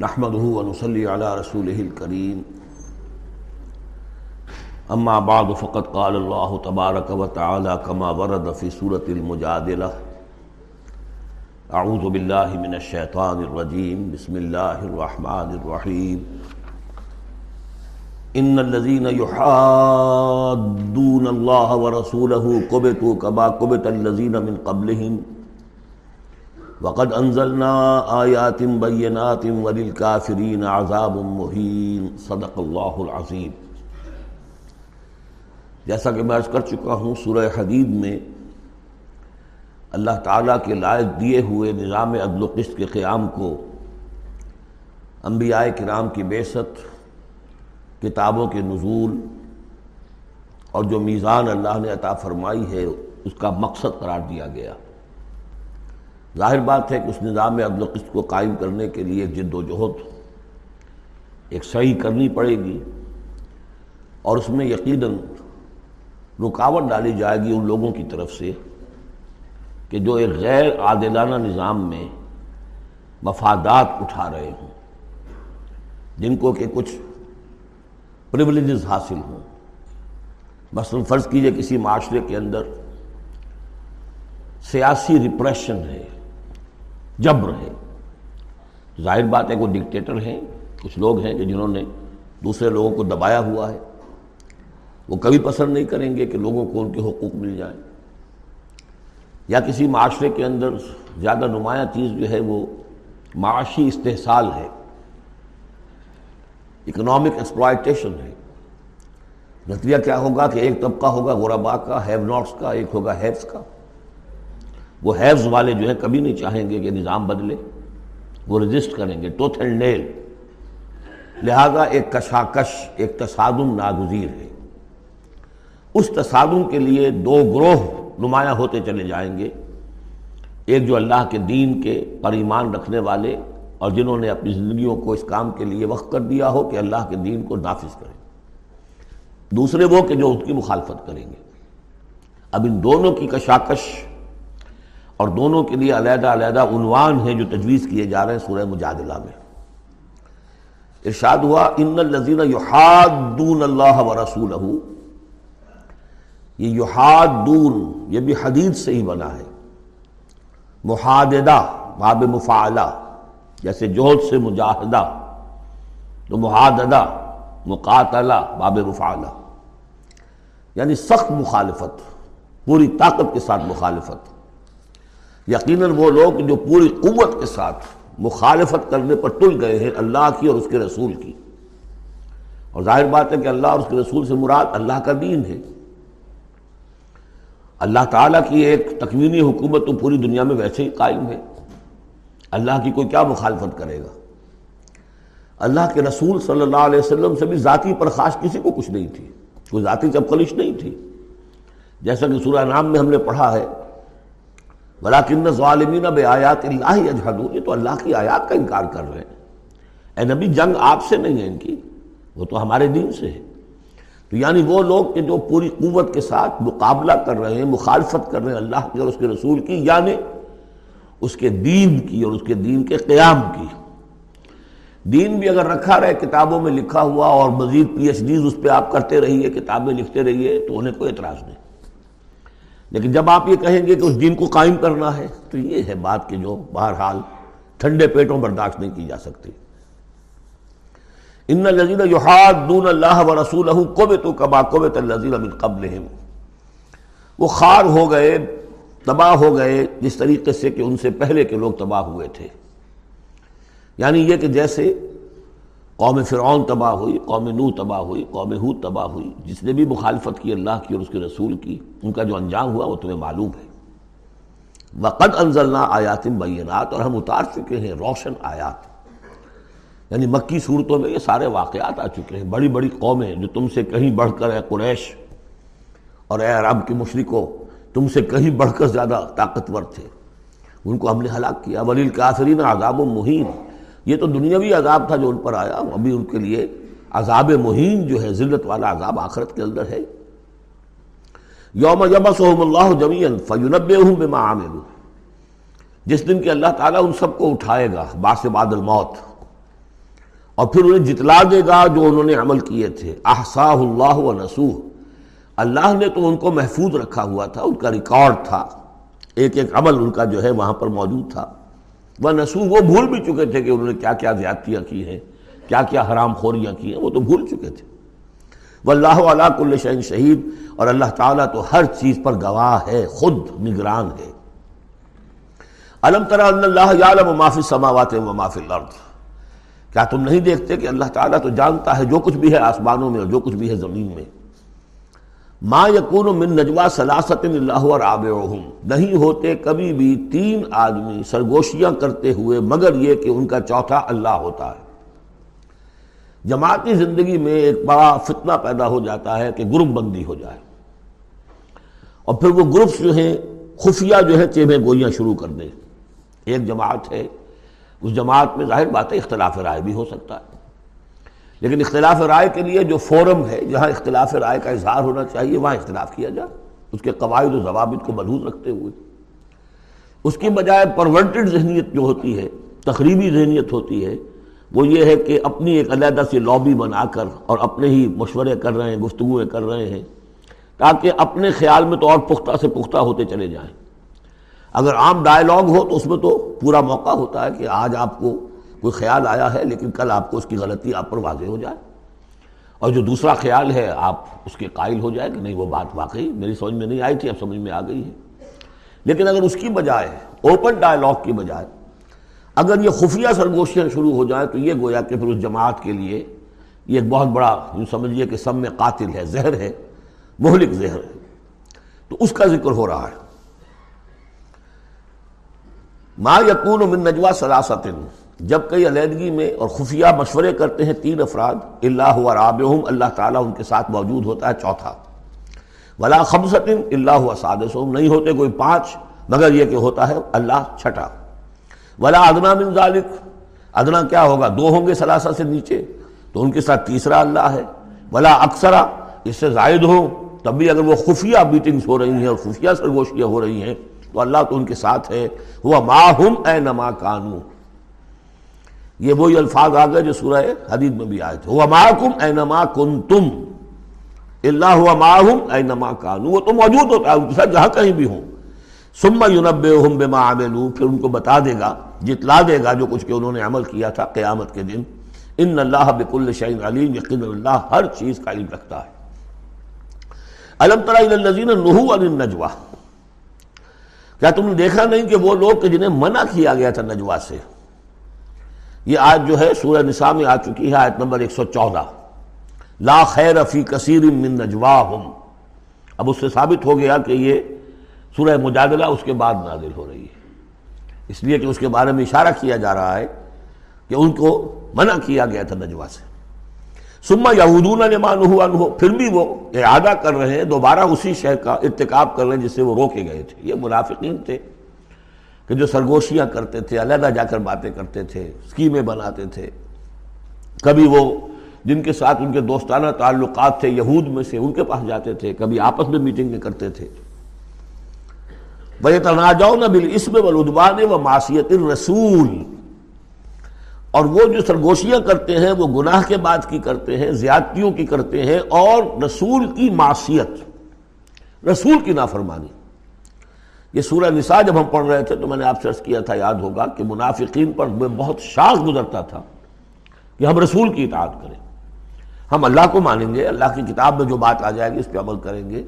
نحمده ونصلي على رسوله الكريم. اما بعد، فقد قال الله تبارك وتعالى كما ورد في سورة المجادلة. اعوذ بالله من الشيطان الرجيم. بسم الله الرحمن الرحيم. ان الذين يحادون الله ورسوله قبطوا كما قبط الذين من قبلهم. وقد انزلنا آیات بینات وللکافرین عذاب مہین، صدق اللہ العظیم۔ جیسا کہ میں عرض کر چکا ہوں، سورہ حدید میں اللہ تعالیٰ کے لائق دیے ہوئے نظام عدل و قسط کے قیام کو انبیاء کرام کی بیست کتابوں کے نزول اور جو میزان اللہ نے عطا فرمائی ہے، اس کا مقصد قرار دیا گیا۔ ظاہر بات ہے کہ اس نظام عدل و قسط کو قائم کرنے کے لیے جد و جہد ایک صحیح کرنی پڑے گی اور اس میں یقیناً رکاوٹ ڈالی جائے گی ان لوگوں کی طرف سے کہ جو ایک غیر عادلانہ نظام میں مفادات اٹھا رہے ہوں، جن کو کہ کچھ پریولیجز حاصل ہوں۔ مثلا فرض کیجیے کسی معاشرے کے اندر سیاسی ریپریشن ہے۔ جبر ہے۔ ظاہر بات ہے کوئی ڈکٹیٹر ہیں، کچھ لوگ ہیں کہ جنہوں نے دوسرے لوگوں کو دبایا ہوا ہے۔ وہ کبھی پسند نہیں کریں گے کہ لوگوں کو ان کے حقوق مل جائیں۔ یا کسی معاشرے کے اندر زیادہ نمایاں چیز جو ہے وہ معاشی استحصال ہے۔ اکنامک ایکسپلائٹیشن ہے۔ نتیجہ کیا ہوگا کہ ایک طبقہ ہوگا غربا کا ہیو ناٹس کا، ایک ہوگا ہیوز کا۔ وہ ہیوز والے جو ہے کبھی نہیں چاہیں گے کہ نظام بدلے، وہ رجسٹ کریں گے، ٹوتھ اینڈ نیل۔ لہذا ایک کشاکش، ایک تصادم ناگزیر ہے۔ اس تصادم کے لیے دو گروہ نمایاں ہوتے چلے جائیں گے۔ ایک جو اللہ کے دین کے پر ایمان رکھنے والے اور جنہوں نے اپنی زندگیوں کو اس کام کے لیے وقت کر دیا ہو کہ اللہ کے دین کو نافذ کریں۔ دوسرے وہ کہ جو اس کی مخالفت کریں گے۔ اب ان دونوں کی کشاکش اور دونوں کے لیے علیحدہ علیحدہ عنوان ہیں جو تجویز کیے جا رہے ہیں سورہ مجادلہ میں۔ ارشاد ہوا، ان الذین یحادون اللہ و رسولہ یہ یحادون، یہ بھی حدید سے ہی بنا ہے۔ محاددہ، باب مفعلہ، جیسے جوہد سے مجاہدہ، تو محاددہ، مقاتلہ، باب مفعلہ۔ یعنی سخت مخالفت، پوری طاقت کے ساتھ مخالفت۔ یقیناً وہ لوگ جو پوری قوت کے ساتھ مخالفت کرنے پر تل گئے ہیں اللہ کی اور اس کے رسول کی۔ اور ظاہر بات ہے کہ اللہ اور اس کے رسول سے مراد اللہ کا دین ہے۔ اللہ تعالیٰ کی ایک تکوینی حکومت تو پوری دنیا میں ویسے ہی قائم ہے۔ اللہ کی کوئی کیا مخالفت کرے گا؟ اللہ کے رسول صلی اللہ علیہ وسلم سے بھی ذاتی پرخاش کسی کو کچھ نہیں تھی۔ کوئی ذاتی چپکلش نہیں تھی۔ جیسا کہ سورہ نام میں ہم نے پڑھا ہے بلاکن ظالمین بے آیات اللہ اجہدون یہ تو اللہ کی آیات کا انکار کر رہے ہیں۔ اے نبی، جنگ آپ سے نہیں ہے ان کی، وہ تو ہمارے دین سے ہے۔ تو یعنی وہ لوگ کہ جو پوری قوت کے ساتھ مقابلہ کر رہے ہیں، مخالفت کر رہے ہیں اللہ کی اور اس کے رسول کی یعنی اس کے دین کی اور اس کے دین کے قیام کی۔ دین بھی اگر رکھا رہے، کتابوں میں لکھا ہوا اور مزید پی ایچ ڈیز اس پہ آپ کرتے رہیے، کتابیں لکھتے رہیے، تو انہیں کوئی اعتراض نہیں۔ لیکن جب آپ یہ کہیں گے کہ اس دین کو قائم کرنا ہے، تو یہ ہے بات کہ جو بہرحال ٹھنڈے پیٹوں برداشت نہیں کی جا سکتی۔ ان الذین یحادون اللہ و رسولہ قبتوا کما قبت الذین من قبلہم۔ وہ خار ہو گئے، تباہ ہو گئے جس طریقے سے کہ ان سے پہلے کے لوگ تباہ ہوئے تھے۔ یعنی یہ کہ جیسے قوم فرعون تباہ ہوئی، قوم نو تباہ ہوئی، قوم حود تباہ ہوئی۔ جس نے بھی مخالفت کی اللہ کی اور اس کے رسول کی، ان کا جو انجام ہوا وہ تمہیں معلوم ہے۔ وقد انزلنا آیات بینات اور ہم اتار چکے ہیں روشن آیات۔ یعنی مکی صورتوں میں یہ سارے واقعات آ چکے ہیں۔ بڑی بڑی قومیں جو تم سے کہیں بڑھ کر اے قریش۔ اور اے عرب کی مشرکوں، تم سے کہیں بڑھ کر زیادہ طاقتور تھے۔ ان کو ہم نے ہلاک کیا۔ ولیل کافرین عذاب و مہین یہ تو دنیاوی عذاب تھا جو ان پر آیا ابھی ان کے لیے عذاب مہین جو ہے، ذلت والا عذاب آخرت کے اندر ہے۔ یوم یبسہم اللہ جمیعا فینبئہم بما جس دن کہ اللہ تعالیٰ ان سب کو اٹھائے گا باس بعد الموت، اور پھر انہیں جتلا دے گا جو انہوں نے عمل کیے تھے۔ احسا اللہ و نسوح اللہ نے تو ان کو محفوظ رکھا ہوا تھا، ان کا ریکارڈ تھا۔ ایک ایک عمل ان کا جو ہے وہاں پر موجود تھا۔ وہ نسو وہ بھول بھی چکے تھے کہ انہوں نے کیا کیا زیادتیاں کی ہیں، کیا کیا حرام خوریاں کی ہیں، وہ تو بھول چکے تھے۔ وہ اللہ کل شہین شہید، اور اللہ تعالیٰ تو ہر چیز پر گواہ ہے، خود نگران ہے۔ علم ترا اللہ و معافی سماوات و معافی الارض۔ کیا تم نہیں دیکھتے کہ اللہ تعالیٰ تو جانتا ہے جو کچھ بھی ہے آسمانوں میں اور جو کچھ بھی ہے زمین میں؟ ما یقون من نجوا سلاست اللہ اور آب نہیں ہوتے کبھی بھی تین آدمی سرگوشیاں کرتے ہوئے، مگر یہ کہ ان کا چوتھا اللہ ہوتا ہے۔ جماعتی زندگی میں ایک بڑا فتنہ پیدا ہو جاتا ہے کہ گروپ بندی ہو جائے۔ اور پھر وہ گروپس جو ہیں، خفیہ جو ہے چیمیں گوئیاں شروع کر دیں۔ ایک جماعت ہے، اس جماعت میں ظاہر بات ہے اختلاف رائے بھی ہو سکتا ہے۔ لیکن اختلاف رائے کے لیے جو فورم ہے، جہاں اختلاف رائے کا اظہار ہونا چاہیے، وہاں اختلاف کیا جائے۔ اس کے قواعد و ضوابط کو ملحوظ رکھتے ہوئے۔ اس کی بجائے پرورٹڈ ذہنیت جو ہوتی ہے، تقریبی ذہنیت ہوتی ہے، وہ یہ ہے کہ اپنی ایک علیحدہ سی لابی بنا کر اور اپنے ہی مشورے کر رہے ہیں، گفتگویں کر رہے ہیں، تاکہ اپنے خیال میں تو اور پختہ سے پختہ ہوتے چلے جائیں۔ اگر عام ڈائلاگ ہو تو اس میں تو پورا موقع ہوتا ہے کہ آج آپ کو کوئی خیال آیا ہے لیکن کل آپ کو اس کی غلطی آپ پر واضح ہو جائے؟ اور جو دوسرا خیال ہے، آپ اس کے قائل ہو جائے کہ نہیں، وہ بات واقعی میری سمجھ میں نہیں آئی تھی، اب سمجھ میں آ گئی ہے۔ لیکن اگر اس کی بجائے اوپن ڈائلاگ کی بجائے، اگر یہ خفیہ سرگوشیاں شروع ہو جائیں تو یہ گویا کہ پھر اس جماعت کے لیے یہ ایک بہت بڑا یوں سمجھیے کہ سب میں قاتل ہے، زہر ہے، مہلک زہر ہے۔ تو اس کا ذکر ہو رہا ہے۔ ما یقون من نجوا سلاست جب کئی علیحدگی میں اور خفیہ مشورے کرتے ہیں تین افراد، اللہ و رابعہم، اللہ تعالیٰ ان کے ساتھ موجود ہوتا ہے، چوتھا۔ ولا خمسط اللہ و سادسہم، نہیں ہوتے کوئی پانچ، مگر یہ کہ ہوتا ہے اللہ چھٹا۔ ولا ادنا من ذالک ادنا کیا ہوگا؟ دو ہوں گے ثلاثہ سے نیچے، تو ان کے ساتھ تیسرا اللہ ہے۔ ولا اکثرا، اس سے زائد ہوں، تب بھی اگر وہ خفیہ میٹنگز ہو رہی ہیں اور خفیہ سرگوشیاں ہو رہی ہیں، تو اللہ تو ان کے ساتھ ہے۔ وہ ماہم اے نما کانو یہ وہی الفاظ آ گئے جو سورہ حدید میں بھی آئے تھے۔ وہ ماکم اے نما کن تم اللہ ماہم اے نما کانو۔ وہ تو موجود ہوتا ہے، ان کے ساتھ جہاں کہیں بھی ہوں۔ سما یونب ہم بے عملو۔ پھر ان کو بتا دے گا، جتلا دے گا جو کچھ کہ انہوں نے عمل کیا تھا قیامت کے دن۔ ان اللہ بک الشعین علیم، یقین اللہ ہر چیز کا علم رکھتا ہے۔ علم ترازین نحو النجوا کیا تم نے دیکھا نہیں کہ وہ لوگ کہ جنہیں منع کیا گیا تھا نجوا سے؟ یہ آج جو ہے سورہ نساء میں آ چکی ہے، آیت نمبر ایک سو چودہ۔ لا خیر فی کثیر من نجواہم۔ اب اس سے ثابت ہو گیا کہ یہ سورہ مجادلہ اس کے بعد نازل ہو رہی ہے۔ اس لیے کہ اس کے بارے میں اشارہ کیا جا رہا ہے کہ ان کو منع کیا گیا تھا نجوا سے۔ سما یہودون نے مان ہو پھر بھی وہ اعادہ کر رہے ہیں، دوبارہ اسی شہر کا ارتکاب کر رہے ہیں جس سے وہ روکے گئے تھے۔ یہ منافقین تھے۔ کہ جو سرگوشیاں کرتے تھے، علیحدہ جا کر باتیں کرتے تھے اسکیمیں بناتے تھے۔ کبھی وہ جن کے ساتھ ان کے دوستانہ تعلقات تھے، یہود میں سے ان کے پاس جاتے تھے، کبھی آپس میں میٹنگیں کرتے تھے۔ بھائی تناجاؤ نہ بل اس میں ودبان و معاشیت الرسول۔ اور وہ جو سرگوشیاں کرتے ہیں، وہ گناہ کے بعد کی کرتے ہیں، زیادتیوں کی کرتے ہیں، اور رسول کی معاشیت رسول کی نافرمانی۔ یہ سورہ نساء جب ہم پڑھ رہے تھے تو میں نے آپ سے عرض کیا تھا، یاد ہوگا کہ منافقین پر بہت شاخ گزرتا تھا کہ ہم رسول کی اطاعت کریں۔ ہم اللہ کو مانیں گے، اللہ کی کتاب میں جو بات آ جائے گی، اس پہ عمل کریں گے۔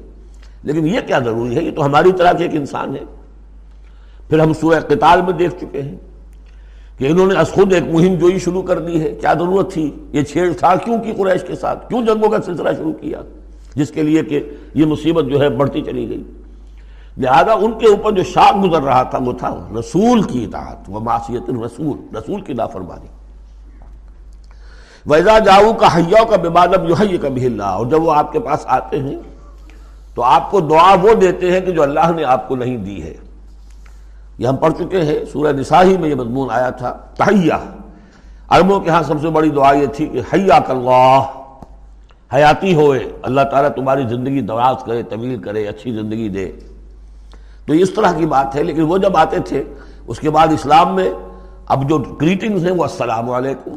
لیکن یہ کیا ضروری ہے؟ یہ تو ہماری طرح کے ایک انسان ہے۔ پھر ہم سورہ قتال میں دیکھ چکے ہیں کہ انہوں نے از خود ایک مہم جوئی شروع کر دی ہے۔ کیا ضرورت تھی؟ یہ چھیڑ تھا کیوں کی قریش کے ساتھ؟ کیوں جنگوں کا سلسلہ شروع کیا؟ جس کے لیے کہ یہ مصیبت جو ہے بڑھتی چلی گئی۔ لہذا ان کے اوپر جو شاخ گزر رہا تھا وہ تھا رسول کی اطاعت، وہ معاشیت رسول رسول کی نافرمانی۔ ویزا جاؤ کا حیا کا بادب جو ہے کبھی اللہ اور جب وہ آپ کے پاس آتے ہیں، تو آپ کو دعا وہ دیتے ہیں کہ جو اللہ نے آپ کو نہیں دی ہے۔ یہ ہم پڑھ چکے ہیں، سورہ نساہی میں یہ مضمون آیا تھا، تحیہ۔ عربوں کے ہاں سب سے بڑی دعا یہ تھی کہ حیا اللہ، حیاتی ہوئے، اللہ تعالیٰ تمہاری زندگی دراز کرے، طویل کرے، اچھی زندگی دے۔ تو اس طرح کی بات ہے، لیکن وہ جب آتے تھے، اس کے بعد اسلام میں اب جو گریٹنگز ہیں، وہ السلام علیکم۔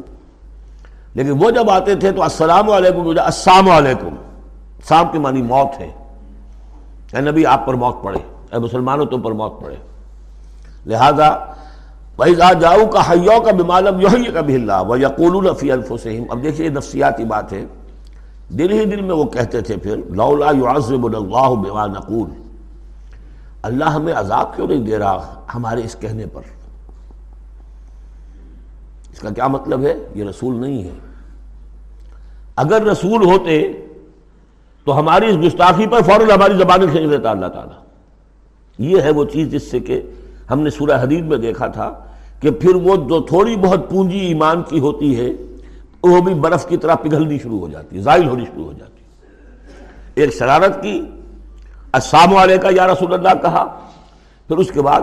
لیکن وہ جب آتے تھے، تو السلام علیکم السلام علیکم۔ سام کی معنی موت ہے۔ اے نبی، آپ پر موت پڑے۔ اے مسلمانوں، تم پر موت پڑے۔ لہذا، وَإِذَا جَاؤُكَ حَيَّوْكَ بِمَا لَمْ يُحْيِكَ بِهِ اللَّهُ وَيَقُولُونَ فِي أَنفُسِهِمْ۔ اب دیکھئے یہ نفسیاتی بات ہے۔ دل ہی دل میں وہ کہتے تھے پھر، لولا يُعَذِّبُنَ اللَّهُ بِمَا نَقُولُ۔ اللہ ہمیں عذاب کیوں نہیں دے رہا ہمارے اس کہنے پر؟ اس کا کیا مطلب ہے؟ یہ رسول نہیں ہے۔ اگر رسول ہوتے تو ہماری اس گستاخی پر فوراً ہماری زبانیں کھینچ دیتا اللہ تعالیٰ۔ یہ ہے وہ چیز جس سے کہ ہم نے سورہ حدید میں دیکھا تھا کہ پھر وہ جو تھوڑی بہت پونجی ایمان کی ہوتی ہے، وہ بھی برف کی طرح پگھلنی شروع ہو جاتی ہے، زائل ہونی شروع ہو جاتی ہے۔ ایک شرارت کی السلام علیہ کا یا رسول اللہ کہا۔ پھر اس کے بعد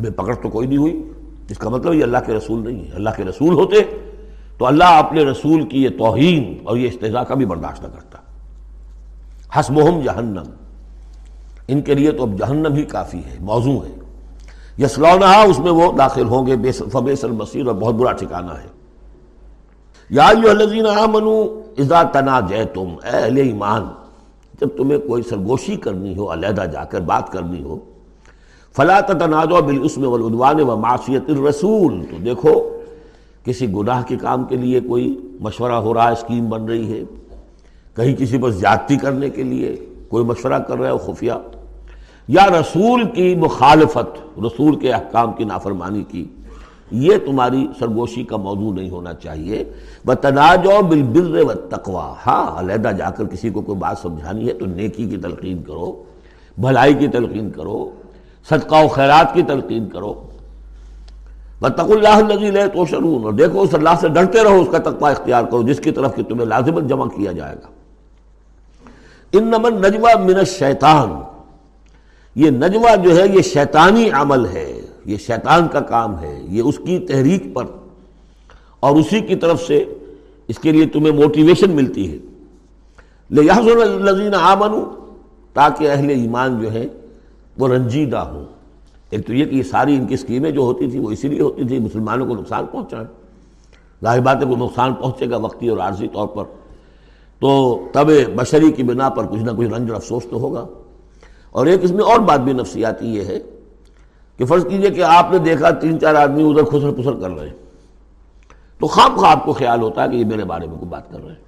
ہمیں پکڑ تو کوئی نہیں ہوئی۔ اس کا مطلب یہ اللہ کے رسول نہیں ہے۔ اللہ کے رسول ہوتے تو اللہ اپنے رسول کی یہ توہین اور یہ استضاء کا بھی برداشت نہ کرتا۔ حسمہم جہنم۔ ان کے لیے تو اب جہنم ہی کافی ہے موضوع ہے یسلونہ اس میں وہ داخل ہوں گے فبیس المسیر اور بہت برا ٹھکانہ ہے۔ یا الذین آمنوا اذا تناجیتم، اے اہل ایمان جب تمہیں کوئی سرگوشی کرنی ہو، علیحدہ جا کر بات کرنی ہو، فلا تنازع بالاسم والعدوان ومعصیت الرسول۔ تو دیکھو، کسی گناہ کے کام کے لیے کوئی مشورہ ہو رہا ہے، اسکیم بن رہی ہے، کہیں کسی پر زیادتی کرنے کے لیے کوئی مشورہ کر رہا ہے، خفیہ۔ یا رسول کی مخالفت، رسول کے احکام کی نافرمانی کی۔ یہ تمہاری سرگوشی کا موضوع نہیں ہونا چاہیے۔ وہ تناج و بل و تقوا ہاں علیحدہ جا کر کسی کو کوئی بات سمجھانی ہے تو نیکی کی تلقین کرو، بھلائی کی تلقین کرو، صدقہ و خیرات کی تلقین کرو۔ بتق اللہ لے تو شرون اور دیکھو، اس اللہ سے ڈرتے رہو، اس کا تقوی اختیار کرو، جس کی طرف کہ تمہیں لازمت جمع کیا جائے گا۔ ان نمن نجوہ من الشیطان یہ نجوہ جو ہے، یہ شیطانی عمل ہے۔ یہ شیطان کا کام ہے، یہ اس کی تحریک پر۔ اور اسی کی طرف سے اس کے لیے تمہیں موٹیویشن ملتی ہے۔ لہٰذا الزین آمن تاکہ اہل ایمان جو ہے وہ رنجیدہ ہوں۔ ایک تو یہ کہ یہ ساری ان کی اسکیمیں جو ہوتی تھیں وہ اسی لیے ہوتی تھی، مسلمانوں کو نقصان پہنچائیں۔ ظاہر بات ہے کو نقصان پہنچے گا وقتی اور عارضی طور پر۔ تو تب بشری کی بنا پر کچھ نہ کچھ رنج اور افسوس تو ہوگا۔ اور ایک اس میں اور بات بھی نفسیاتی یہ ہے کہ فرض کیجیے کہ آپ نے دیکھا تین چار آدمی ادھر خسر پسر کر رہے ہیں۔ تو خواب خواب آپ کو خیال ہوتا ہے کہ یہ میرے بارے میں کوئی بات کر رہے ہیں۔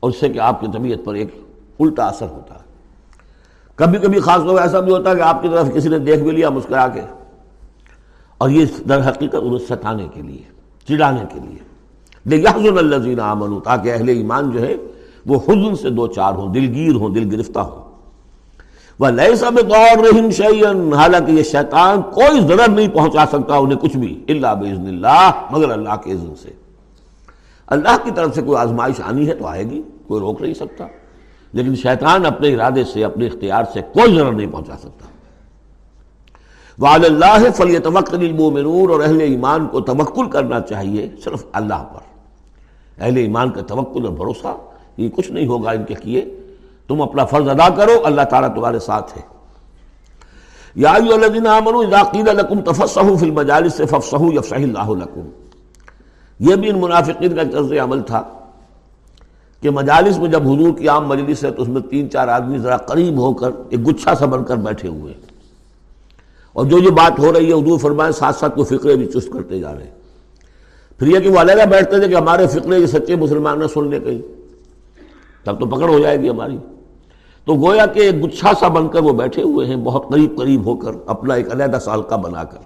اور اس سے کہ آپ کی طبیعت پر ایک الٹا اثر ہوتا ہے۔ کبھی کبھی خاص طور ایسا بھی ہوتا ہے کہ آپ کی طرف کسی نے دیکھ بھی لیا مسکرا کے۔ اور یہ در حقیقت انہیں ستانے کے لیے، چڑانے کے لیے۔ یحزن الزین آمن تاکہ اہل ایمان جو ہے وہ حزن سے دو چار ہوں، دلگیر ہوں، دل گرفتہ ہوں۔ وہ نئے سب رحم شعین حالانکہ یہ شیطان کوئی ضرر نہیں پہنچا سکتا انہیں کچھ بھی اللہ بزن اللہ مگر اللہ کے عزن سے۔ اللہ کی طرف سے کوئی آزمائش آنی ہے تو آئے گی، کوئی روک نہیں سکتا۔ لیکن شیطان اپنے ارادے سے، اپنے اختیار سے کوئی ضرر نہیں پہنچا سکتا۔ وعلی اللہ فلی توقع المومنون اور اہل ایمان کو توکل کرنا چاہیے صرف اللہ پر۔ اہل ایمان کا توکل اور بھروسہ، یہ کچھ نہیں ہوگا ان کے کیے تم اپنا فرض ادا کرو، اللہ تعالیٰ تمہارے ساتھ ہے۔ یا الذین آمنوا اذا قیل لکم تفصحوا فی المجالس ففصحوا اللہ لکم۔ یہ بھی ان منافقین کا طرز عمل تھا کہ مجالس میں جب حضور کی عام مجلس ہے تو اس میں تین چار آدمی ذرا قریب ہو کر ایک گچھا سا بن کر بیٹھے ہوئے اور جو یہ بات ہو رہی ہے، حضور فرمائے ساتھ ساتھ وہ فکرے بھی چست کرتے جا رہے ہیں۔ پھر یہ کہ وہ علیحدہ بیٹھتے تھے کہ ہمارے فکرے یہ سچے مسلمان نہ سن لے کہیں تب تو پکڑ ہو جائے گی ہماری۔ تو گویا کہ ایک گچھا سا بن کر وہ بیٹھے ہوئے ہیں، بہت قریب قریب ہو کر اپنا ایک علیحدہ سال کا بنا کر۔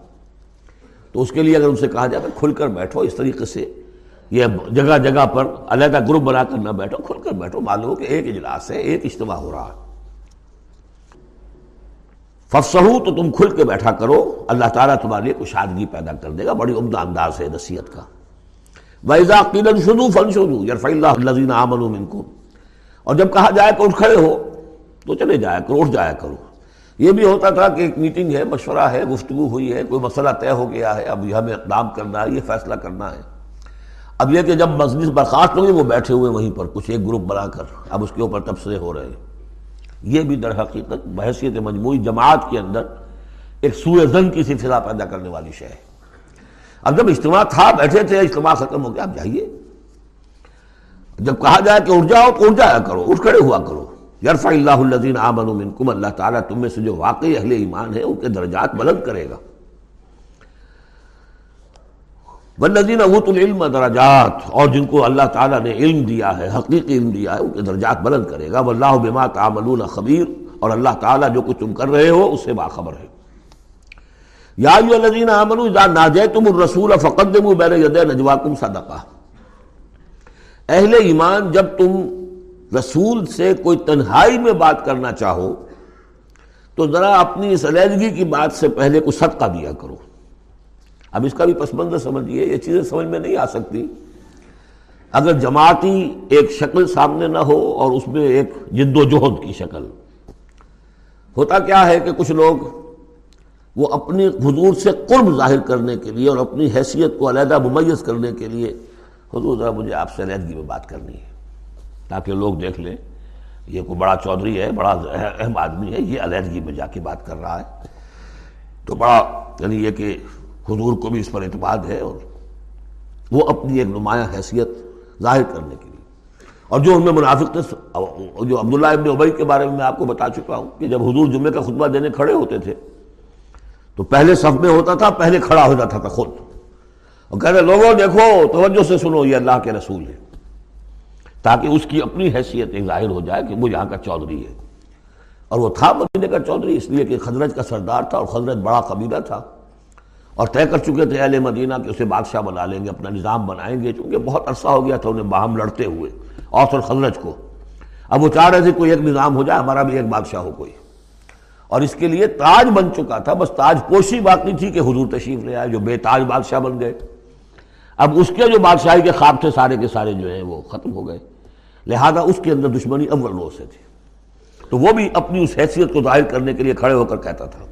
تو اس کے لیے اگر ان سے کہا جائے کھل کر بیٹھو، اس طریقے سے یہ جگہ جگہ پر علیحدہ گروپ بنا کر نہ بیٹھو، کھل کر بیٹھو معلوم کہ ایک اجلاس ہے، ایک اجتماع ہو رہا ہے۔ ففسہو تو تم کھل کے بیٹھا کرو، اللہ تعالیٰ تمہارے لیے کشادگی پیدا کر دے گا، بڑی عمدہ انداز ہے نصیحت کا۔ وَإِذَا قِيلًا شُدُوا فَنْشُدُوا يَرْفَعِ اللَّهُ الَّذِينَ آمَنُوا مِنْكُمْ اور جب کہا جائے کہ اٹھ کھڑے ہو، تو چلے جایا کرو، اٹھ جایا کرو۔ یہ بھی ہوتا تھا کہ ایک میٹنگ ہے، مشورہ ہے، گفتگو ہوئی ہے، کوئی مسئلہ طے ہو گیا ہے، اب ہمیں اقدام کرنا ہے، یہ فیصلہ کرنا ہے۔ اب یہ کہ جب مجلس برخاست ہوگی وہ بیٹھے ہوئے وہیں پر کچھ ایک گروپ بنا کر اب اس کے اوپر تبصرے ہو رہے ہیں۔ یہ بھی در حقیقت بحثیت مجموعی جماعت کے اندر ایک سوئے زن کی سی فضا پیدا کرنے والی شے ہے۔ اب جب اجتماع تھا، بیٹھے تھے، اجتماع ختم ہو گیا، اب جائیے۔ جب کہا جائے کہ اٹھ جاؤ تو اٹھ جایا کرو، اٹھ کھڑے ہوا کرو۔ یرفع اللہ الذین آمنوا منکم، اللہ تعالیٰ تم میں سے جو واقعی اہل ایمان ہے ان کے درجات بلند کرے گا۔ والذین اوت العلم درجات، اور جن کو اللہ تعالیٰ نے علم دیا ہے، حقیقی علم دیا ہے، ان کے درجات بلند کرے گا۔ واللہ بما تعملون خبیر، اور اللہ تعالیٰ جو کچھ تم کر رہے ہو، اس سے باخبر ہے۔ یا ایو الذین آمنوا اذا ناجیتم الرسول فقدموا بین یدی نجواکم صدقہ۔ اہل ایمان جب تم رسول سے کوئی تنہائی میں بات کرنا چاہو، تو ذرا اپنی اس علیحدگی کی بات سے پہلے کچھ صدقہ دیا کرو۔ اب اس کا بھی پس منظر سمجھیے یہ چیزیں سمجھ میں نہیں آ سکتی۔ اگر جماعتی ایک شکل سامنے نہ ہو اور اس میں ایک جد و جہد کی شکل۔ ہوتا کیا ہے کہ کچھ لوگ وہ اپنی حضور سے قرب ظاہر کرنے کے لیے اور اپنی حیثیت کو علیحدہ ممیز کرنے کے لیے حضور ذرا مجھے آپ سے علیحدگی میں بات کرنی ہے، تاکہ لوگ دیکھ لیں، یہ کوئی بڑا چودھری ہے، بڑا اہم آدمی ہے، یہ علیحدگی میں جا کے بات کر رہا ہے۔ تو بڑا یعنی یہ کہ حضور کو بھی اس پر اعتماد ہے اور وہ اپنی ایک نمایاں حیثیت ظاہر کرنے کے لیے۔ اور جو ان میں منافق تھے، جو عبداللہ ابن عبی کے بارے میں میں آپ کو بتا چکا ہوں کہ جب حضور جمعے کا خطبہ دینے کھڑے ہوتے تھے، تو پہلے صف میں ہوتا تھا، پہلے کھڑا ہو جاتا تھا خود۔ اور کہہ رہے لوگوں، دیکھو، توجہ سے سنو، یہ اللہ کے رسول ہے تاکہ اس کی اپنی حیثیت ظاہر ہو جائے کہ وہ یہاں کا چودھری ہے۔ اور وہ تھا مدینے کا چودھری، اس لیے کہ خزرج کا سردار تھا اور خزرج بڑا قبیلہ تھا۔ اور طے کر چکے تھے، اہل مدینہ کہ اسے بادشاہ بنا لیں گے، اپنا نظام بنائیں گے۔ چونکہ بہت عرصہ ہو گیا تھا انہیں باہم لڑتے ہوئے، اوس اور خزرج کو۔ اب وہ چاہ رہے تھے کوئی ایک نظام ہو جائے، ہمارا بھی ایک بادشاہ ہو کوئی۔ اور اس کے لیے تاج بن چکا تھا، بس تاج پوشی باقی تھی کہ حضور تشریف لے آئے، جو بے تاج بادشاہ بن گئے۔ اب اس کے جو بادشاہی کے خواب تھے سارے کے سارے جو ہیں وہ ختم ہو گئے۔ لہذا اس کے اندر دشمنی اول روز سے تھی۔ تو وہ بھی اپنی اس حیثیت کو ظاہر کرنے کے لیے کھڑے ہو کر کہتا تھا۔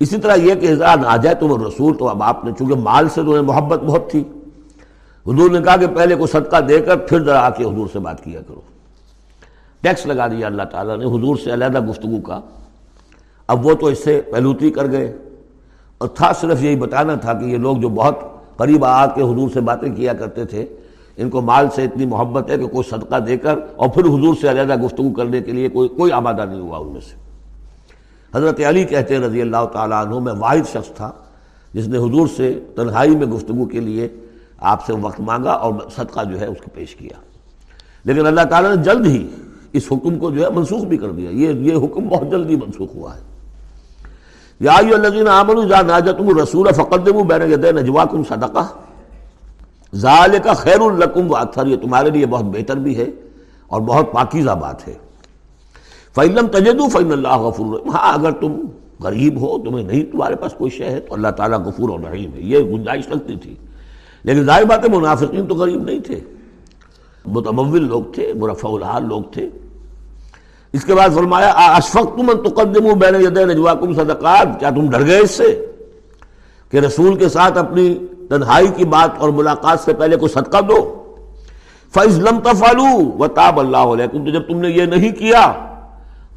اسی طرح یہ کہ اظہار آ جائے تو وہ رسول، تو اب آپ نے چونکہ مال سے تو محبت بہت تھی۔ حضور نے کہا کہ پہلے کو صدقہ دے کر پھر ذرا آ کے حضور سے بات کیا کرو۔ ٹیکس لگا دیا اللہ تعالیٰ نے حضور سے علیحدہ گفتگو کا۔ اب وہ تو اس سے پہلوتی کر گئے۔ اور تھا صرف یہی بتانا تھا کہ یہ لوگ جو بہت قریب آ کے حضور سے باتیں کیا کرتے تھے۔ ان کو مال سے اتنی محبت ہے کہ کوئی صدقہ دے کر اور پھر حضور سے علیحدہ گفتگو کرنے کے لیے کوئی کوئی آمادہ نہیں ہوا ان میں سے۔ حضرت علی کہتے ہیں رضی اللہ تعالیٰ عنہ، میں واحد شخص تھا جس نے حضور سے تنہائی میں گفتگو کے لیے آپ سے وقت مانگا اور صدقہ جو ہے اس کو پیش کیا۔ لیکن اللہ تعالیٰ نے جلد ہی اس حکم کو جو ہے منسوخ بھی کر دیا۔ یہ یہ حکم بہت جلدی منسوخ ہوا ہے۔ یا آمن رسول فقدموا بین یدی نجواکم صدقہ. ظال کا خیر الرقم و یہ تمہارے لیے بہت بہتر بھی ہے اور بہت پاکیزہ بات ہے۔ فعلم تجد فعن اللہ غفور ہاں اگر تم غریب ہو، تمہیں نہیں، تمہارے پاس کوئی شے ہے، تو اللہ تعالیٰ غفور و رحیم ہے۔ یہ گنجائش لگتی تھی۔ لیکن ظاہر بات ہے، منافقین تو غریب نہیں تھے۔ متمول لوگ تھے مرفع الحال لوگ تھے۔ اس کے بعد فرمایا اشفق تم تقدم بین ید نجواکم صدقات؟ کیا تم ڈر گئے اس سے کہ رسول کے ساتھ اپنی تنہائی کی بات اور ملاقات سے پہلے کو صدقہ دو؟ فیض لم تفالو و تاب اللہ علیکم تو جب تم نے یہ نہیں کیا،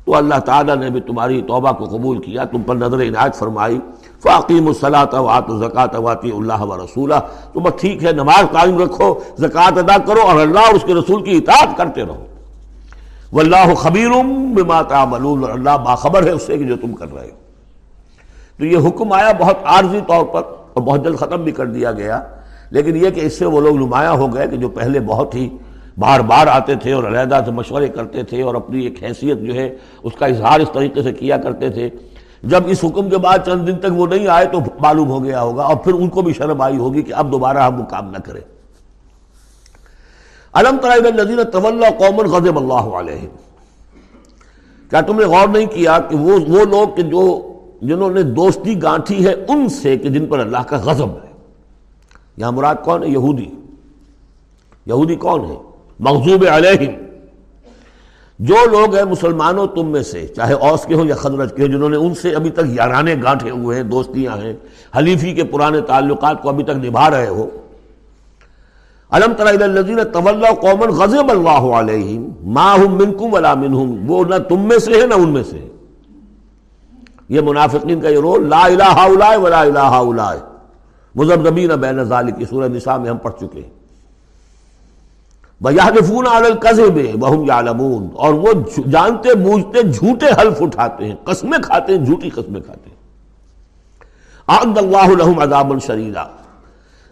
تو اللہ تعالیٰ نے بھی تمہاری توبہ کو قبول کیا، تم پر نظر عنایت فرمائی فاقیم الصلاۃ وات زکات واطی اللہ و رسولہ تو بس ٹھیک ہے، نماز قائم رکھو، زکوٰۃ ادا کرو اور اللہ اور اس کے رسول کی اطاعت کرتے رہو۔ واللہ خبیرم بما تعملون اللہ باخبر ہے اس سے کہ جو تم کر رہے ہو۔ تو یہ حکم آیا بہت عارضی طور پر اور بہت جلد ختم بھی کر دیا گیا۔ لیکن یہ کہ اس سے وہ لوگ نمایاں ہو گئے کہ جو پہلے بہت ہی بار بار آتے تھے اور علیحدہ سے مشورے کرتے تھے اور اپنی ایک حیثیت جو ہے اس کا اظہار اس طریقے سے کیا کرتے تھے۔ جب اس حکم کے بعد چند دن تک وہ نہیں آئے تو معلوم ہو گیا ہوگا اور پھر ان کو بھی شرم آئی ہوگی کہ اب دوبارہ ہم وہ کام نہ کریں۔ علم نظیر طول قومن غضب اللہ علیہ کیا تم نے غور نہیں کیا کہ وہ وہ لوگ کہ جو جنہوں نے دوستی گانٹھی ہے، ان سے کہ جن پر اللہ کا غضب ہے۔ یہاں مراد کون ہے؟ یہودی۔ یہودی کون ہے؟ مغزوب علیہم۔ جو لوگ ہیں مسلمانوں تم میں سے، چاہے اوس کے ہوں یا خدرت کے ہوں، جنہوں نے ان سے ابھی تک یارانے گانٹھے ہوئے ہیں، دوستیاں ہیں، حلیفی کے پرانے تعلقات کو ابھی تک نبھا رہے ہو علم الذین طول قومن غضب اللہ علیہم ما ہم منکم ولا منہم وہ نہ تم میں سے ہے، نہ ان میں سے ہے۔ یہ منافقین کا یہ رول، لا الہ الا ولا الہ الا مذہبین بین ذالک کی سورہ نساء میں ہم پڑھ چکے ہیں۔ بجاہفون عالل قزب بہم یعلمون اور وہ جانتے، بوجھتے، جھوٹے حلف اٹھاتے ہیں، قسمیں کھاتے ہیں، جھوٹی قسمیں کھاتے ہیں۔ آد اللہ لہم عذاب الشریرہ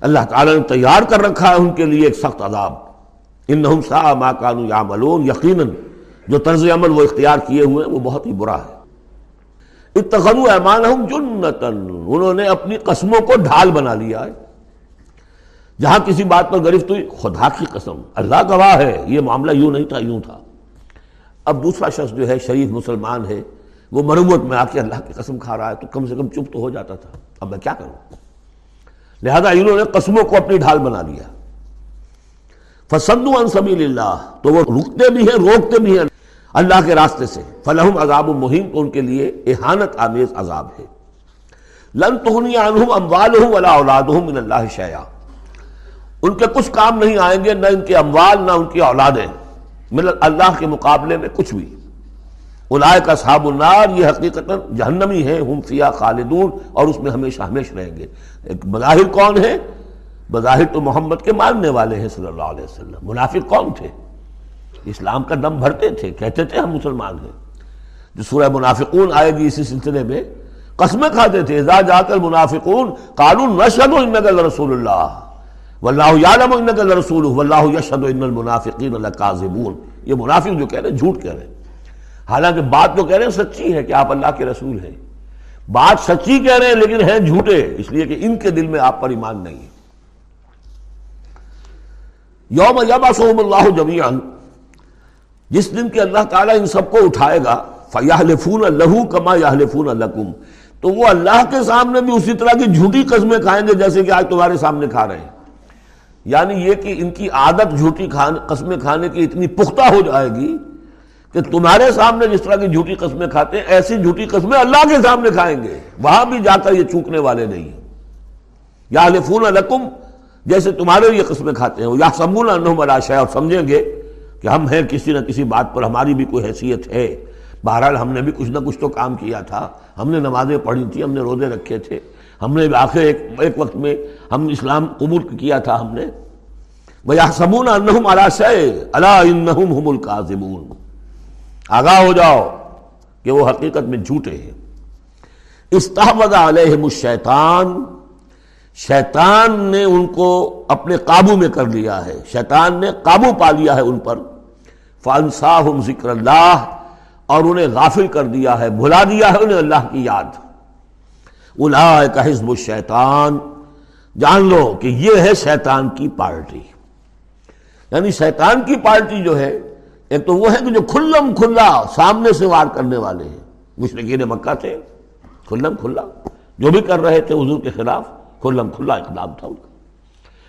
اللہ تعالیٰ نے تیار کر رکھا ہے ان کے لیے ایک سخت عذاب۔ انہم سا ما کانو یعملون، یقیناً جو طرز عمل وہ اختیار کیے ہوئے وہ بہت ہی برا ہے۔ اتخذوا ایمانہم جنتن انہوں نے اپنی قسموں کو ڈھال بنا لیا ہے۔ جہاں کسی بات پر گرفت ہوئی خدا کی قسم، اللہ گواہ ہے، یہ معاملہ یوں نہیں تھا، یوں تھا۔ اب دوسرا شخص جو ہے، شریف مسلمان ہے، وہ مروت میں آ کے اللہ کی قسم کھا رہا ہے، تو کم سے کم چپ تو ہو جاتا تھا۔ اب میں کیا کروں؟ لہذا انہوں نے قسموں کو اپنی ڈھال بنا لیا۔ فسد عن سبیل اللہ تو وہ رکتے بھی ہیں، روکتے بھی ہیں۔ اللہ کے راستے سے۔ فلحم عذاب المہم تو ان کے لیے احانت آمیز عذاب ہے۔ لن تغنی عنہم اموالہم ولا اولادہم من اللہ شیعہ ان کے کچھ کام نہیں آئیں گے، نہ ان کے اموال، نہ ان کی اولادیں۔ ملت اللہ کے مقابلے میں کچھ بھی۔ الائے کا صحاب النار، یہ حقیقت جہنمی ہے ہم فیا خالدون، اور اس میں ہمیشہ ہمیشہ رہیں گے۔ ایک بظاہر کون ہے بظاہر تو محمد کے ماننے والے ہیں صلی اللہ علیہ وسلم۔ منافق کون تھے؟ اسلام کا دم بھرتے تھے، کہتے تھے ہم مسلمان ہیں۔ جو سورہ منافقون آئے گی اسی سلسلے میں قسمیں کھاتے تھے۔ اذا جا کر منافقون قانون نشد رسول اللہ، واللہ یعلم انک لرسول واللہ یشہد ان المنافقین لکاذبون۔ یہ منافق جو کہہ رہے ہیں، جھوٹ کہہ رہے ہیں۔ حالانکہ بات تو کہہ رہے ہیں سچی ہے کہ آپ اللہ کے رسول ہیں۔ بات سچی کہہ رہے ہیں لیکن ہیں جھوٹے، اس لیے کہ ان کے دل میں آپ پر ایمان نہیں ہے۔ یوم یبعثہم اللہ جميعا جس دن کہ اللہ تعالیٰ ان سب کو اٹھائے گا فَيَحْلِفُونَ لَهُ كَمَا يَحْلِفُونَ لَكُمْ تو وہ اللہ کے سامنے بھی اسی طرح کی جھوٹی قسمیں کھائیں گے جیسے کہ آج تمہارے سامنے کھا رہے ہیں۔ یعنی یہ کہ ان کی عادت جھوٹی قسمیں کھانے کی اتنی پختہ ہو جائے گی کہ تمہارے سامنے جس طرح کی جھوٹی قسمیں کھاتے ہیں، ایسی جھوٹی قسمیں اللہ کے سامنے کھائیں گے۔ وہاں بھی جا کر یہ چوکنے والے نہیں یا لفون الکم جیسے تمہارے یہ قسمیں کھاتے ہیں۔ یا سمون الشا اور سمجھیں گے کہ ہم ہیں کسی نہ کسی بات پر، ہماری بھی کوئی حیثیت ہے۔ بہرحال ہم نے بھی کچھ نہ کچھ تو کام کیا تھا۔ ہم نے نمازیں پڑھی تھی ہم نے روزے رکھے تھے۔ ہم نے آخر ایک ایک وقت میں ہم اسلام قبول کیا تھا ہم نے۔ بھیا سمون انہم اللہ انہم ہم القاظمون آگاہ ہو جاؤ کہ وہ حقیقت میں جھوٹے ہیں۔ استحمد علیہم الشیطان، شیطان نے ان کو اپنے قابو میں کر لیا ہے۔ شیطان نے قابو پا لیا ہے ان پر۔ فانساہم ذکر اللہ اور انہیں غافل کر دیا ہے۔ بھلا دیا ہے انہیں اللہ کی یاد۔ کا حزب الشیطان۔ جان لو کہ یہ ہے شیطان کی پارٹی۔ یعنی شیطان کی پارٹی جو ہے ایک تو وہ ہے کہ جو کھلم کھلا سامنے سے وار کرنے والے ہیں۔ مشرقین مکہ تھے۔ کھلم کھلا۔ جو بھی کر رہے تھے حضور کے خلاف، کھلم کھلا اقدام تھا ان کا۔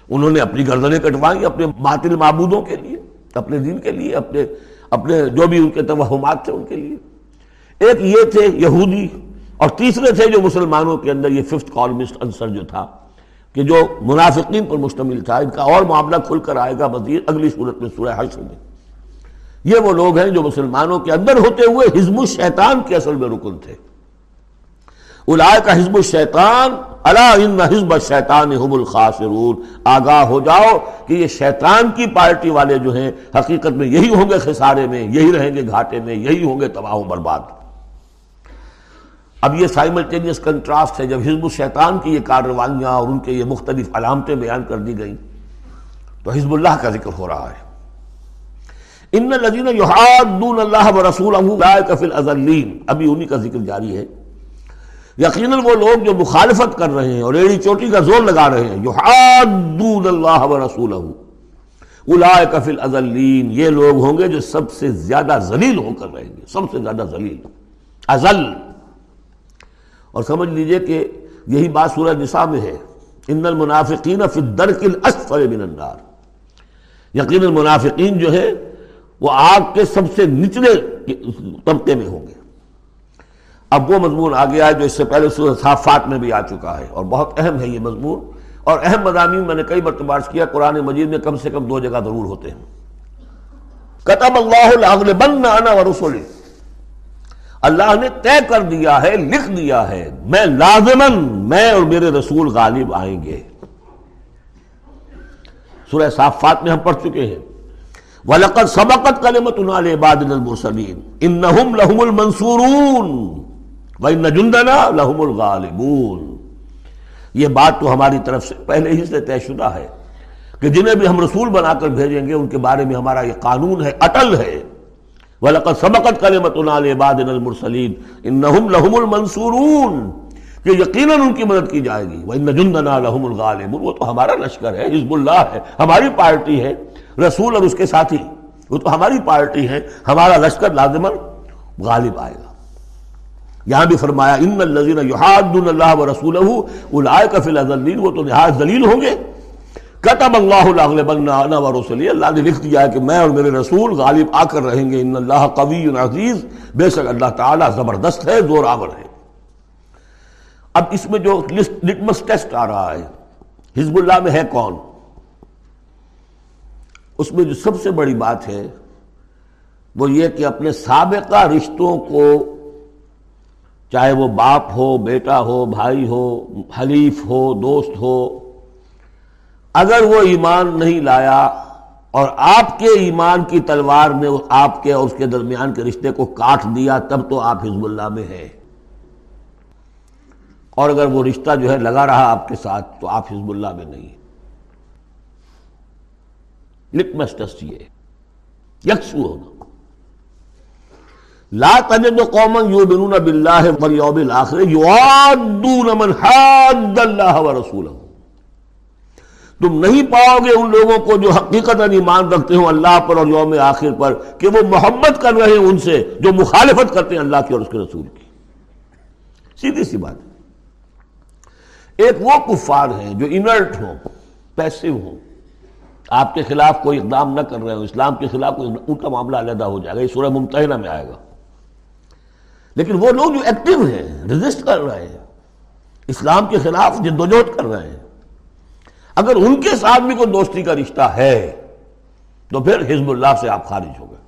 انہوں نے اپنی گردنیں کٹوائی اپنے باطل معبودوں کے لیے، اپنے دین کے لیے، اپنے اپنے جو بھی ان کے توہمات تھے ان کے لیے۔ ایک یہ تھے یہودی اور تیسرے تھے جو مسلمانوں کے اندر یہ ففتھ کالمسٹ انصر جو تھا کہ جو منافقین پر مشتمل تھا۔ ان کا اور معاملہ کھل کر آئے گا۔ مزید اگلی صورت میں سورہ حشر میں۔ یہ وہ لوگ ہیں جو مسلمانوں کے اندر ہوتے ہوئے حزب الشیطان کے اصل میں رکن تھے۔ الائے کا حزب الشیطان اللہ ان حزب الشیطان حب الخاسرون۔ آگاہ ہو جاؤ کہ یہ شیطان کی پارٹی والے جو ہیں، حقیقت میں یہی ہوں گے خسارے میں، یہی رہیں گے گھاٹے میں، یہی ہوں گے تباہ و برباد۔ اب یہ سائملٹینیس کنٹراسٹ ہے، جب حزب الشیطان کی یہ کارروائیاں اور ان کے یہ مختلف علامتیں بیان کر دی گئیں، تو حزب اللہ کا ذکر ہو رہا ہے۔ ان لذین یحادون اللہ و رسول ابھی انہی کا ذکر جاری ہے۔ یقیناً وہ لوگ جو مخالفت کر رہے ہیں اور ایڑی چوٹی کا زور لگا رہے ہیں، یحادون اللہ و رسول اولئک فی الازلین یہ لوگ ہوں گے جو سب سے زیادہ ذلیل ہو کر رہیں گے۔ سب سے زیادہ ذلیل۔ ازل اور سمجھ لیجیے کہ یہی بات سورہ نساء میں ہے۔ ان المنافقین فی الدرک الاسفل من النار۔ یقین المنافقین جو ہے وہ آگ کے سب سے نچلے طبقے میں ہوں گے۔ اب وہ مضمون آ گیا ہے جو اس سے پہلے سورہ صافات میں بھی آ چکا ہے اور بہت اہم ہے یہ مضمون۔ اور اہم مضامین میں نے کئی مرتبہ کیا، قرآن مجید میں کم سے کم دو جگہ ضرور ہوتے ہیں۔ کتب اللہ انا ورسولی اللہ نے طے کر دیا ہے، لکھ دیا ہے، میں لازمن میں اور میرے رسول غالب آئیں گے۔ سورہ صافات میں ہم پڑھ چکے ہیں۔ وَلَقَدْ سَبَقَتْ كَلِمَتُنَا لِعِبَادِنَا الْمُرْسَلِينَ إِنَّهُمْ لَهُمُ الْمَنْصُورُونَ وَإِنَّ جُنْدَنَا لَهُمُ الْغَالِبُونَ یہ بات تو ہماری طرف سے پہلے ہی سے طے شدہ ہے کہ جنہیں بھی ہم رسول بنا کر بھیجیں گے، ان کے بارے میں ہمارا یہ قانون ہے، اٹل ہے۔ وَلَقَدْ سَبَقَتْ كَلِمَتُنَا لِعِبَادِنَا الْمُرْسَلِينَ إِنَّهُمْ لَهُمُ الْمَنْصُورُونَ کہ یقیناً ان کی مدد کی جائے گی۔ وَإِنَّ جُنْدَنَا لَهُمُ الْغَالِبُونَ وہ تو ہمارا لشکر ہے، حزب اللہ ہے، ہماری پارٹی ہے۔ رسول اور اس کے ساتھی۔ وہ تو ہماری پارٹی ہے، ہمارا لشکر لازمن غالب آئے گا۔ یہاں بھی فرمایا، ان الذین یحادون اللہ و رسولہ اولئک وہ تو نہایت ذلیل ہوں گے۔ کتب اللہ و رسولی اللہ نے لکھ دیا ہے کہ میں اور میرے رسول غالب آ کر رہیں گے۔ ان اللہ قوی عزیز۔ بے شک اللہ تعالی زبردست ہے، زور آور ہے۔ اب اس میں جو لٹمس ٹیسٹ آ رہا ہے، حزب اللہ میں ہے کون؟ اس میں جو سب سے بڑی بات ہے، وہ یہ کہ اپنے سابقہ رشتوں کو، چاہے وہ باپ ہو، بیٹا ہو، بھائی ہو، حلیف ہو، دوست ہو، اگر وہ ایمان نہیں لایا اور آپ کے ایمان کی تلوار نے آپ کے اور اس کے درمیان کے رشتے کو کاٹ دیا، تب تو آپ حزب اللہ میں ہیں۔ اور اگر وہ رشتہ جو ہے لگا رہا آپ کے ساتھ، تو آپ حزب اللہ میں نہیں۔ لٹمس یہ۔ یکسو ہونا لا تجد قوما یؤمنون باللہ والیوم الاخر یعادون من حاد اللہ ورسولہ تم نہیں پاؤ گے ان لوگوں کو جو حقیقت ایمان رکھتے ہوں اللہ پر اور یوم آخر پر کہ وہ محبت کر رہے ہیں ان سے جو مخالفت کرتے ہیں اللہ کی اور اس کے رسول کی۔ سیدھی سی بات۔ ایک وہ کفار ہیں جو انرٹ ہوں پیسو ہوں۔ آپ کے خلاف کوئی اقدام نہ کر رہے ہو اسلام کے خلاف کوئی ان کا معاملہ علیحدہ ہو جائے گا، یہ سورہ ممتحنہ میں آئے گا۔ لیکن وہ لوگ جو ایکٹیو ہیں ریزسٹ کر رہے ہیں، اسلام کے خلاف جدوجہد کر رہے ہیں۔ اگر ان کے ساتھ بھی کوئی دوستی کا رشتہ ہے، تو پھر حزب اللہ سے آپ خارج ہو گئے۔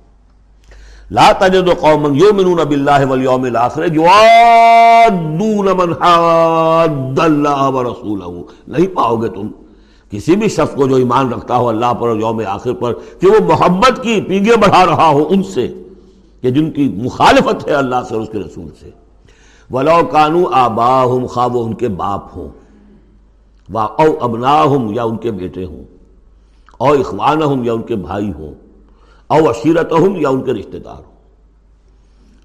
لا تجد قوما یؤمنون باللہ والیوم الاخر یوادون من حاد اللہ ورسولہ نہیں پاؤ گے تم۔ کسی بھی شخص کو جو ایمان رکھتا ہو اللہ پر اور یوم آخر پر، کہ وہ محبت کی پیگے بڑھا رہا ہو ان سے، کہ جن کی مخالفت ہے اللہ سے اور اس کے رسول سے۔ ولو کانو آبا ہوں خواہ وہ ان کے باپ ہوں۔ او ابنا ہوں یا ان کے بیٹے ہوں۔ او اخوان ہوں یا ان کے بھائی ہوں۔ او عشیرت ہوں یا ان کے رشتہ دار ہوں۔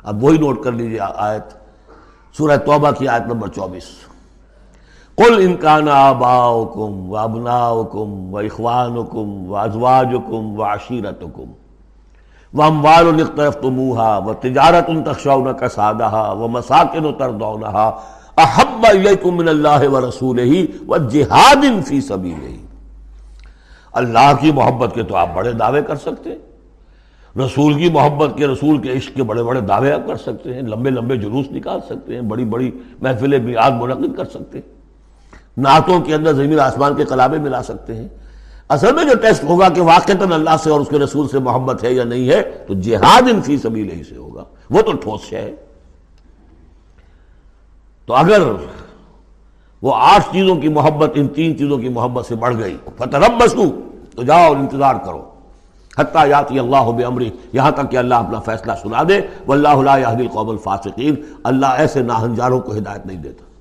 اب وہی نوٹ کر لیجیے آیت، سورہ توبہ کی آیت نمبر چوبیس۔ قل ان کان آباؤکم و ابناؤکم و اخوانکم و ازواجکم و عشیرتکم و اموال اقترفتموها و تجارت تخشون کسادها و مساکن تردونها احب الیکم من اللہ و رسولہ و جہاد فی سبیلہ اللہ کی محبت کے تو آپ بڑے دعوے کر سکتے ہیں رسول کی محبت کے رسول کے عشق کے بڑے بڑے دعوے آپ کر سکتے ہیں لمبے لمبے جلوس نکال سکتے ہیں بڑی بڑی محفلیں میعاد منعقد کر سکتے ہیں نعتوں کے اندر زمین آسمان کے کلابے ملا سکتے ہیں۔ اصل میں جو ٹیسٹ ہوگا کہ واقعتاً اللہ سے اور اس کے رسول سے محبت ہے یا نہیں ہے، تو جہاد ان فی سبیل ہی سے ہوگا۔ وہ تو ٹھوس ہے۔ تو اگر وہ آٹھ چیزوں کی محبت ان تین چیزوں کی محبت سے بڑھ گئی فتح بسو تو جاؤ اور انتظار کرو۔ حتیٰ یاتی اللہ بمری یہاں تک کہ اللہ اپنا فیصلہ سنا دے۔ واللہ لا یہدی القوم الفاسقین، اللہ ایسے ناہنجاروں کو ہدایت نہیں دیتا۔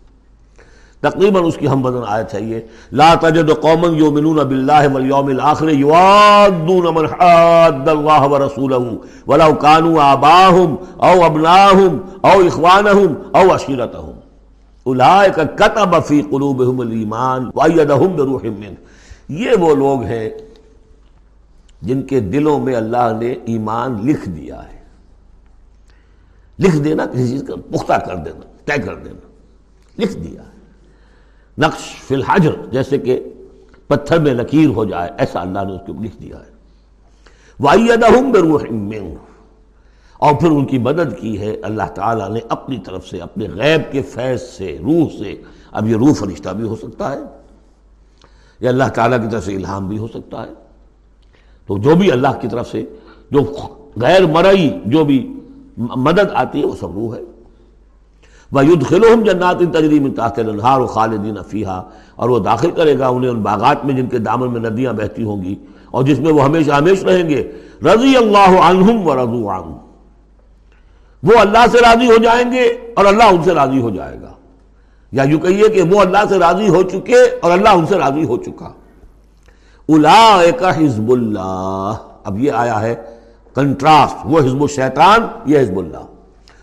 تقریباً اس کی ہم بدن آیت ہے یہ. لا تجد قوما یؤمنون باللہ والیوم الاخر یوادون من حاد اللہ ورسولہ ولو كانوا آباهم او ابناهم او اخوانهم او عشیرتهم اولئک کتب فی قلوبهم الایمان وایدهم بروح منه یہ وہ لوگ ہیں جن کے دلوں میں اللہ نے ایمان لکھ دیا ہے. لکھ دینا کسی چیز کا، پختہ کر دینا، طے کر دینا. لکھ دیا ہے. نقش فی الحجر، جیسے کہ پتھر میں لکیر ہو جائے، ایسا اللہ نے اس کو لکھ دیا ہے۔ وَأَيَّدَهُمْ بِرُوحٍ مِّنْهُ اور پھر ان کی مدد کی ہے۔ اللہ تعالیٰ نے اپنی طرف سے، اپنے غیب کے فیض سے، روح سے۔ اب یہ روح فرشتہ بھی ہو سکتا ہے، یا اللہ تعالیٰ کی طرف سے الہام بھی ہو سکتا ہے۔ تو جو بھی اللہ کی طرف سے، جو غیر مرئی، جو بھی مدد آتی ہے، وہ سب روح ہے۔ وَيُدْخِلُهُمْ جَنَّاتٍ تَجْرِي مِن تَحْتِهَا الْأَنْهَارُ خَالِدِينَ فِيهَا۔ اور وہ داخل کرے گا انہیں ان باغات میں جن کے دامن میں ندیاں بہتی ہوں گی، اور جس میں وہ ہمیشہ ہمیش رہیں گے۔ رضی اللہ عنہم و رضو عنہ۔ وہ اللہ سے راضی ہو جائیں گے اور اللہ ان سے راضی ہو جائے گا۔ یا یوں کہیے کہ وہ اللہ سے راضی ہو چکے اور اللہ ان سے راضی ہو چکا۔ الا حزب اللہ۔ اب یہ آیا ہے کنٹراسٹ وہ حزب الشیطان، یہ حزب اللہ۔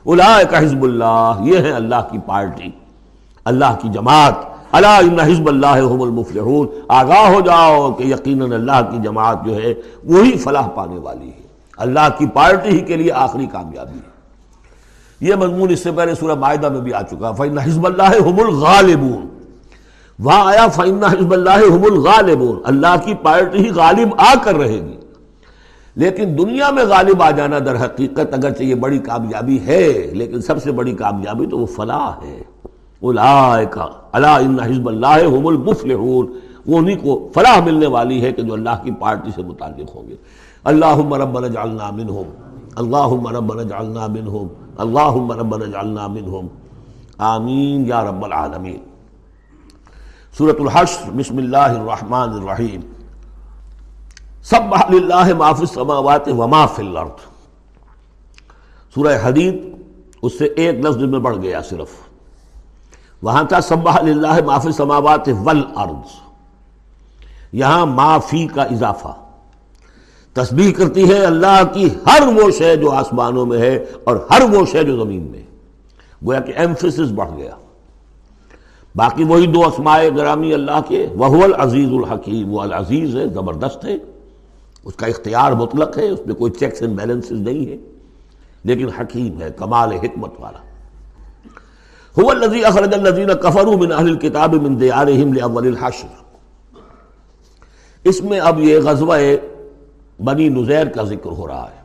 الا حزب اللہ، یہ ہے اللہ کی پارٹی، اللہ کی جماعت۔ اللہ حزب اللہ المفلحون۔ آگاہ ہو جاؤ کہ یقیناً اللہ کی جماعت جو ہے، وہی فلاح پانے والی ہے۔ اللہ کی پارٹی ہی کے لیے آخری کامیابی ہے۔ یہ مضمون اس سے پہلے سورہ معاہدہ میں بھی آ چکا۔ فن حزب اللہ حم الغالبون۔ وہاں آیا فن حزب اللہ حم الغالبون۔ اللہ کی پارٹی ہی غالب آ کر رہے گی۔ لیکن دنیا میں غالب آ جانا در حقیقت اگرچہ یہ بڑی کامیابی ہے، لیکن سب سے بڑی کامیابی تو وہ فلاح ہے۔ اللہ ان حزب اللہ حم المفلحون۔ وہ انہیں کو فلاح ملنے والی ہے کہ جو اللہ کی پارٹی سے متعلق ہوں گے۔ اللہ ربنا جعلنا منہم۔ اللہم ربنا جعلنا منہم۔ اللہم ربنا جعلنا منہم۔ آمین یا رب العالمین۔ سورة الحشر، بسم اللہ الرحمن الرحیم۔ سبح للہ ما فی السماوات وما فی الارض۔ سورہ حدید اس سے ایک لفظ میں بڑھ گیا صرف۔ وہاں تھا سبح للہ ما فی السماوات والارض۔ یہاں ما فی کا اضافہ۔ تسبیح کرتی ہے اللہ کی ہر وہ شے جو آسمانوں میں ہے اور ہر وہ شے جو زمین میں۔ گویا کہ ایمفسس بڑھ گیا۔ باقی وہی دو اسمائے گرامی اللہ کے۔ وہ العزیز الحکیم۔ وہ العزیز ہے، زبردست ہے۔ اس کا اختیار مطلق ہے، اس میں کوئی چیکس اینڈ بیلنسز نہیں ہے۔ لیکن حکیم ہے، کمال حکمت والا۔ هو الذي اخرج الذين كفروا من اهل الكتاب من ديارهم لاول الحشر۔ اس میں اب یہ غزوہ بنی نزیر کا ذکر ہو رہا ہے۔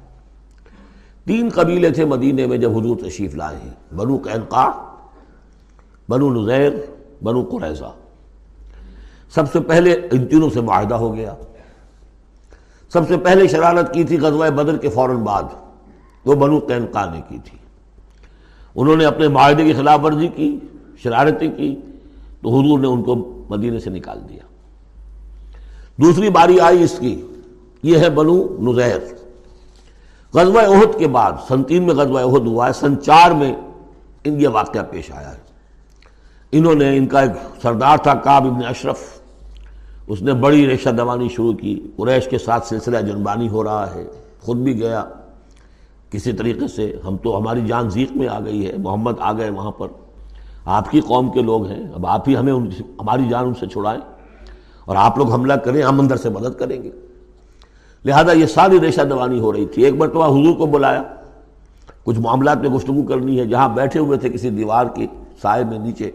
تین قبیلے تھے مدینے میں جب حضور تشریف لائے ہیں۔ بنو قینقا بنو نزیر، بنو قریضہ سب سے پہلے ان تینوں سے معاہدہ ہو گیا۔ سب سے پہلے شرارت کی تھی غزوہ بدر کے فوراً بعد۔ وہ بنو قینقا نے کی تھی۔ انہوں نے اپنے معاہدے کی خلاف ورزی کی، شرارتیں کی، تو حضور نے ان کو مدینے سے نکال دیا۔ دوسری باری آئی اس کی، یہ ہے بنو نزیر۔ غزوہ عہد کے بعد، سن تین میں غزوہ عہد ہوا ہے، سن چار میں ان یہ واقعہ پیش آیا ہے۔ انہوں نے ان کا ایک سردار تھا کاب ابن اشرف۔ اس نے بڑی ریشہ دوانی شروع کی۔ قریش کے ساتھ سلسلہ جنبانی ہو رہا ہے۔ خود بھی گیا۔ کسی طریقے سے ہم تو ہماری جان زیق میں آ گئی ہے۔ محمد آ گئے وہاں پر۔ آپ کی قوم کے لوگ ہیں۔ اب آپ ہی ہمیں ان ہماری جان ان سے چھڑائیں۔ اور آپ لوگ حملہ کریں، ہم اندر سے مدد کریں گے۔ لہذا یہ ساری ریشہ دوانی ہو رہی تھی۔ ایک مرتبہ حضور کو بلایا۔ کچھ معاملات میں گفتگو کرنی ہے۔ جہاں بیٹھے ہوئے تھے کسی دیوار کی سائے میں نیچے۔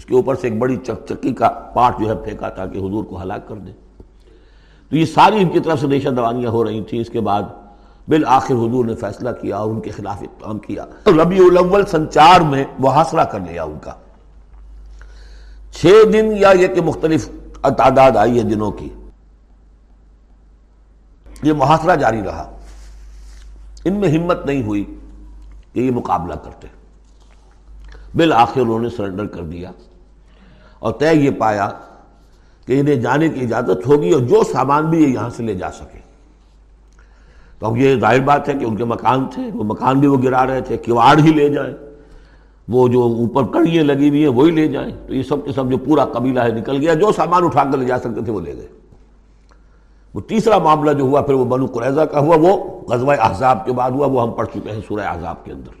اس کے اوپر سے ایک بڑی چک چکی کا پارٹ جو ہے پھینکا تھا کہ حضور کو ہلاک کر دے۔ تو یہ ساری ان کی طرف سے ریشہ دوانیاں ہو رہی تھیں۔ اس کے بعد بالآخر حضور نے فیصلہ کیا اور ان کے خلاف اقدام کیا۔ ربیع الاول سنچار میں وہ حاصلہ کر لیا ان کا۔ چھ دن یا یہ کہ مختلف تعداد آئی ہے دنوں کی۔ یہ محاصرہ جاری رہا۔ ان میں ہمت نہیں ہوئی کہ یہ مقابلہ کرتے۔ بالآخر انہوں نے سرنڈر کر دیا۔ اور طے یہ پایا کہ انہیں جانے کی اجازت ہوگی اور جو سامان بھی یہ یہاں سے لے جا سکے۔ تو اب یہ ظاہر بات ہے کہ ان کے مکان تھے، وہ مکان بھی وہ گرا رہے تھے کواڑ ہی لے جائیں۔ وہ جو اوپر کڑیاں لگی ہوئی ہیں وہی لے جائیں۔ تو یہ سب کے سب جو پورا قبیلہ ہے نکل گیا، جو سامان اٹھا کر لے جا سکتے تھے وہ لے گئے۔ وہ تیسرا معاملہ جو ہوا، پھر وہ بنو قریضہ کا ہوا، وہ غزوہ احزاب کے بعد ہوا، وہ ہم پڑھ چکے ہیں سورہ احزاب کے اندر۔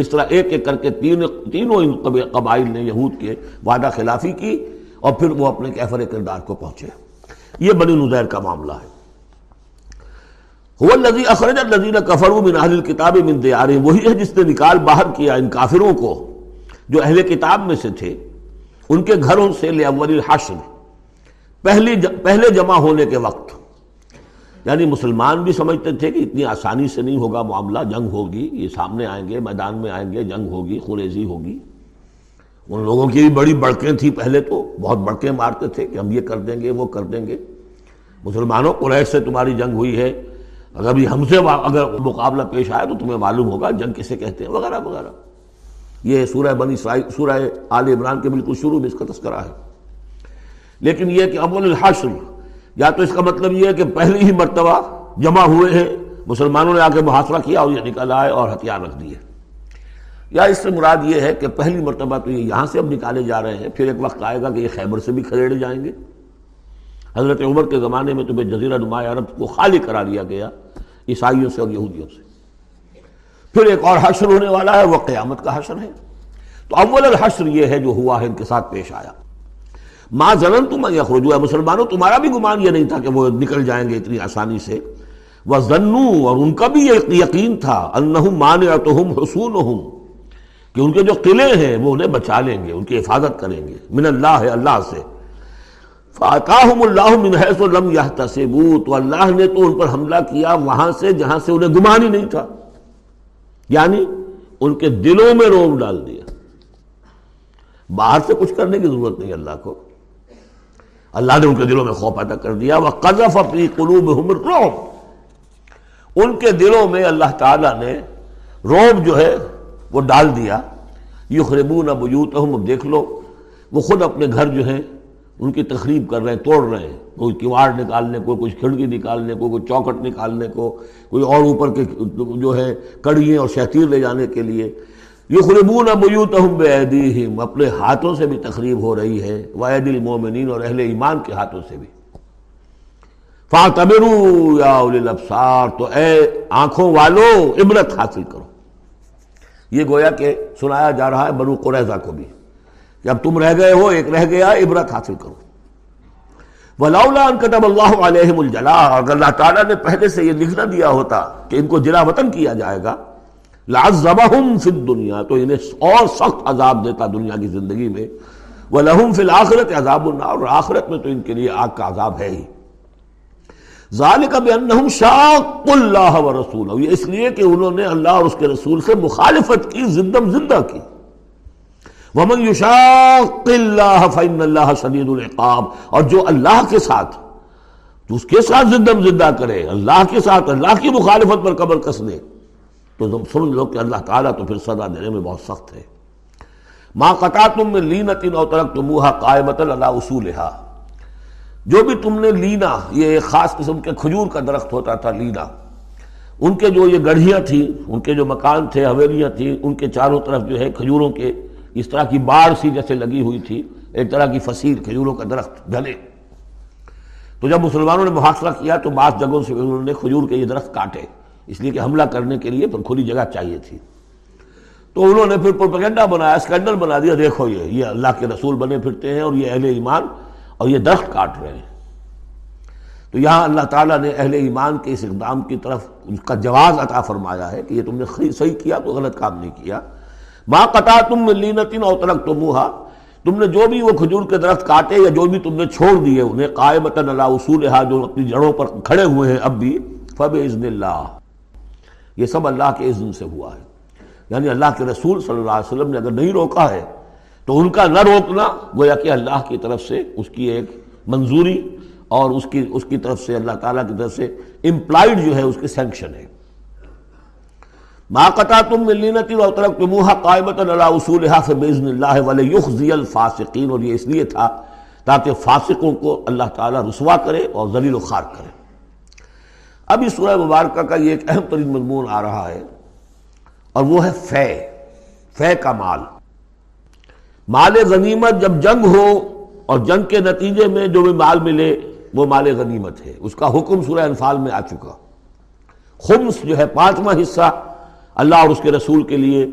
اس طرح ایک ایک کر کے تین تینوں ان قبائل نے یہود کے وعدہ خلافی کی اور پھر وہ اپنے کیفر کردار کو پہنچے۔ یہ بنی نظیر کا معاملہ ہے۔ لذی اخرج الزین کفر من اہل کتاب من دیار وہی ہے جس نے نکال باہر کیا ان کافروں کو جو اہل کتاب میں سے تھے۔ ان کے گھروں سے لے اول الحشر، پہلی پہلے جمع ہونے کے وقت۔ یعنی مسلمان بھی سمجھتے تھے کہ اتنی آسانی سے نہیں ہوگا معاملہ، جنگ ہوگی، یہ سامنے آئیں گے، میدان میں آئیں گے، جنگ ہوگی خوریزی ہوگی۔ ان لوگوں کی بھی بڑی بڑکیں تھیں پہلے تو، بہت بڑکیں مارتے تھے کہ ہم یہ کر دیں گے، وہ کر دیں گے۔ مسلمانوں، قریش سے تمہاری جنگ ہوئی ہے۔ اگر بھی ہم سے اگر مقابلہ پیش آئے تو تمہیں معلوم ہوگا جنگ کسے کہتے ہیں، وغیرہ وغیرہ۔ یہ سورہ بنی سورہ آل عمران کے بالکل شروع میں اس کا تذکرہ ہے۔ لیکن یہ کہ اول الحشر یا تو اس کا مطلب یہ ہے کہ پہلی ہی مرتبہ جمع ہوئے ہیں، مسلمانوں نے آ کے محاصرہ کیا اور یہ نکل آئے اور ہتھیار رکھ دیے۔ یا اس سے مراد یہ ہے کہ پہلی مرتبہ تو یہ یہاں سے اب نکالے جا رہے ہیں، پھر ایک وقت آئے گا کہ یہ خیبر سے بھی کھڑے جائیں گے۔ حضرت عمر کے زمانے میں تمہیں جزیرہ نمایاں عرب کو خالی کرا دیا گیا، عیسائیوں سے اور یہودیوں سے۔ پھر ایک اور حشر ہونے والا ہے، وہ قیامت کا حشر ہے۔ تو اول الحشر یہ ہے جو ہوا ہے، ان کے ساتھ پیش آیا۔ ماں زنن تم یخرجو ہے مسلمانوں، تمہارا بھی گمان یہ نہیں تھا کہ وہ نکل جائیں گے اتنی آسانی سے۔ وہ زنو اور ان کا بھی یہ یقین تھا انہم مانعتہم حصونہم کہ ان کے جو قلعے ہیں، وہ انہیں بچا لیں گے، ان کی حفاظت کریں گے۔ من اللہ ہے اللہ سے۔ فاتاہم اللہ من حیث لم یحتسبوا تو اللہ نے تو ان پر حملہ کیا وہاں سے جہاں سے انہیں گمان ہی نہیں تھا۔ یعنی ان کے دلوں میں روم ڈال دیا۔ باہر سے کچھ کرنے کی ضرورت نہیں اللہ کو۔ اللہ نے ان کے دلوں میں خوف پیدا کر دیا۔ وہ قذف اپنی قلوب روم ان کے دلوں میں اللہ تعالیٰ نے روب جو ہے وہ ڈال دیا۔ یخربون ابیوتہم اب دیکھ لو، وہ خود اپنے گھر جو ہیں، ان کی تخریب کر رہے ہیں، توڑ رہے ہیں۔ کوئی کیواڑ نکالنے کو کچھ کھڑکی نکالنے کو، کوئی چوکٹ نکالنے کو، کوئی اور اوپر کے جو ہے کڑیے اور شہتیر لے جانے کے لیے۔ یخربون بیوتہم بیدیہم، اپنے ہاتھوں سے بھی تخریب ہو رہی ہے، وعید المومنین اور اہل ایمان کے ہاتھوں سے بھی۔ فَاعْتَبِرُوا یا اولی الابصار، تو اے آنکھوں والو، عبرت حاصل کرو۔ یہ گویا کہ سنایا جا رہا ہے بنو قریضہ کو بھی۔ کہ اب تم رہ گئے ہو، ایک رہ گیا، عبرت حاصل کرو۔ وَلَوْلَا أَن كَتَبَ اللَّهُ عَلَيْهِمُ الْجَلَاءَ اگر اللہ تعالیٰ نے پہلے سے یہ لکھ نہ دیا ہوتا کہ ان کو جلا وطن کیا جائے گا لَعَذَّبَهُمْ فِي الدُّنْيَا تو انہیں اور سخت عذاب دیتا دنیا کی زندگی میں۔ وَلَهُمْ فِي الْآخِرَةِ عَذَابُ النَّارِ، اور آخرت میں تو ان کے لیے آگ کا عذاب ہے ہی۔ ذَلِكَ بِأَنَّهُمْ شَاقُّ اللَّهَ وَرَسُولَهُ یہ اس لیے کہ انہوں نے اللہ اور اس کے رسول سے مخالفت کی، زندم زندہ کی۔ ومن يشاق اللہ فإن اللہ شدید العقاب، اور جو اللہ کے ساتھ، تو اس کے ساتھ زندم زندہ کرے، اللہ کے ساتھ، اللہ کی مخالفت پر قبر کس دے تو تم سن لو کہ اللہ تعالیٰ تو پھر سزا دینے میں بہت سخت ہے۔ ما قطعتم من لینت او ترکتموها قائمتا اللہ جو بھی تم نے لینا، یہ ایک خاص قسم کے کھجور کا درخت ہوتا تھا لینا۔ ان کے جو یہ گڑھیاں تھیں، ان کے جو مکان تھے، حویلیاں تھیں، ان کے چاروں طرف جو ہے کھجوروں کے اس طرح کی باڑ سی جیسے لگی ہوئی تھی، ایک طرح کی فصیل کھجوروں کا درخت گھنے تو جب مسلمانوں نے محاصرہ کیا تو بعض جگہوں سے انہوں نے کھجور کے یہ درخت کاٹے۔ اس لیے کہ حملہ کرنے کے لیے پھر کھلی جگہ چاہیے تھی۔ تو انہوں نے پھر پروپیگنڈا بنایا، اسکینڈل بنا دیا۔ دیکھو یہ یہ اللہ کے رسول بنے پھرتے ہیں اور یہ اہل ایمان اور یہ درخت کاٹ رہے ہیں۔ تو یہاں اللہ تعالیٰ نے اہل ایمان کے اس اقدام کی طرف اس کا جواز عطا فرمایا ہے کہ یہ تم نے صحیح کیا تو غلط کام نہیں کیا۔ ماں قطع تم لینتن اور ترک تو تم نے جو بھی وہ کھجور کے درخت کاٹے یا جو بھی تم نے چھوڑ دیے انہیں قائمتن اللہ اصول جو اپنی جڑوں پر کھڑے ہوئے ہیں اب بھی فب عزن اللہ یہ سب اللہ کے عزن سے ہوا ہے۔ یعنی اللہ کے رسول صلی اللہ علیہ وسلم نے اگر نہیں روکا ہے، تو ان کا نہ روکنا گویا کہ اللہ کی طرف سے اس کی ایک منظوری اور اس کی اس کی طرف سے اللہ تعالیٰ کی طرف سے امپلائڈ جو ہے اس کی سینکشن ہے۔ ما قطعتم من لینت و ترکتموها قائمتا علی اصولها فباذن اللہ ولیخزی الفاسقین اور یہ اس لیے تھا تاکہ فاسقوں کو اللہ تعالیٰ رسوا کرے اور ذلیل و خار کرے۔ اب اس سورہ مبارکہ کا یہ ایک اہم ترین مضمون آ رہا ہے اور وہ ہے فے فے کا مال۔ مال غنیمت جب جنگ ہو اور جنگ کے نتیجے میں جو بھی مال ملے، وہ مال غنیمت ہے۔ اس کا حکم سورہ انفال میں آ چکا۔ خمس جو ہے پانچواں حصہ اللہ اور اس کے رسول کے لیے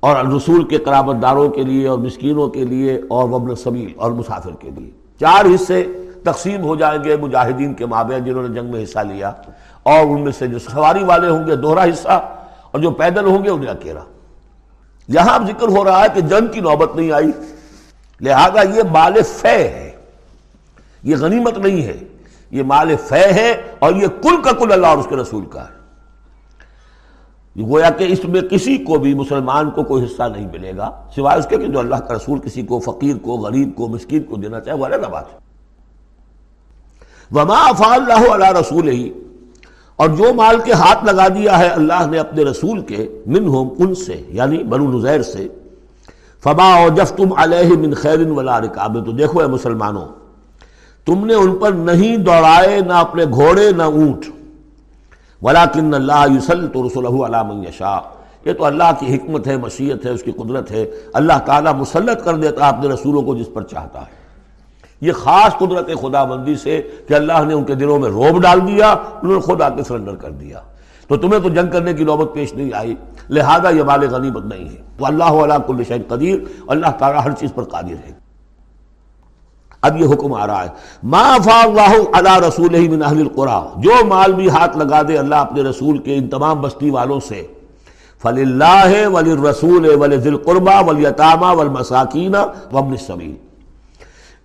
اور رسول کے قرابت داروں کے لیے اور مسکینوں کے لیے اور وبن سبیل اور مسافر کے لیے۔ چار حصے تقسیم ہو جائیں گے مجاہدین کے مابین جنہوں نے جنگ میں حصہ لیا اور ان میں سے جو سواری والے ہوں گے، دوہرا حصہ، اور جو پیدل ہوں گے، انہیں اکیلا یہاں ذکر ہو رہا ہے کہ جنگ کی نوبت نہیں آئی، لہذا یہ مال فے ہے۔ یہ غنیمت نہیں ہے۔ یہ مال فے ہے اور یہ کل کا کل اللہ اور اس کے رسول کا ہے۔ گویا کہ اس میں کسی کو بھی مسلمان کو کوئی حصہ نہیں ملے گا، سوائے اس کے کہ جو اللہ کا رسول کسی کو فقیر کو، غریب کو، مسکین کو دینا چاہے وہ الگ بات ہے۔ وما افا اللہ علیہ رسول ہی اور جو مال کے ہاتھ لگا دیا ہے اللہ نے اپنے رسول کے من ہوم ان سے یعنی بنو نزیر سے. فبا اور جف تم علیہ من خیر ولا رکاب. تو دیکھو اے مسلمانوں، تم نے ان پر نہیں دوڑائے، نہ اپنے گھوڑے، نہ اونٹ. ولاکن اللہ یوسل تو رسول علام یشا یہ تو اللہ کی حکمت ہے، مشیت ہے، اس کی قدرت ہے. اللہ تعالیٰ مسلط کر دیتا اپنے رسولوں کو جس پر چاہتا ہے. یہ خاص قدرت خدا بندی سے کہ اللہ نے ان کے دلوں میں روب ڈال دیا، انہوں نے خود آ کے سرنڈر کر دیا۔ تو تمہیں تو جنگ کرنے کی نوبت پیش نہیں آئی، لہذا یہ مال غنیمت نہیں ہے۔ تو اللہ علیہ کل شہید قدیر، اللہ تعالیٰ ہر چیز پر قادر ہے۔ اب یہ حکم آ رہا ہے۔ ما فا اللہ علی رسول من اہل القرا جو مال بھی ہاتھ لگا دے اللہ اپنے رسول کے ان تمام بستی والوں سے۔ فل اللہ ولی رسول ولی ذل قربا ولی اطامہ ول مساکینہ وبن السبیل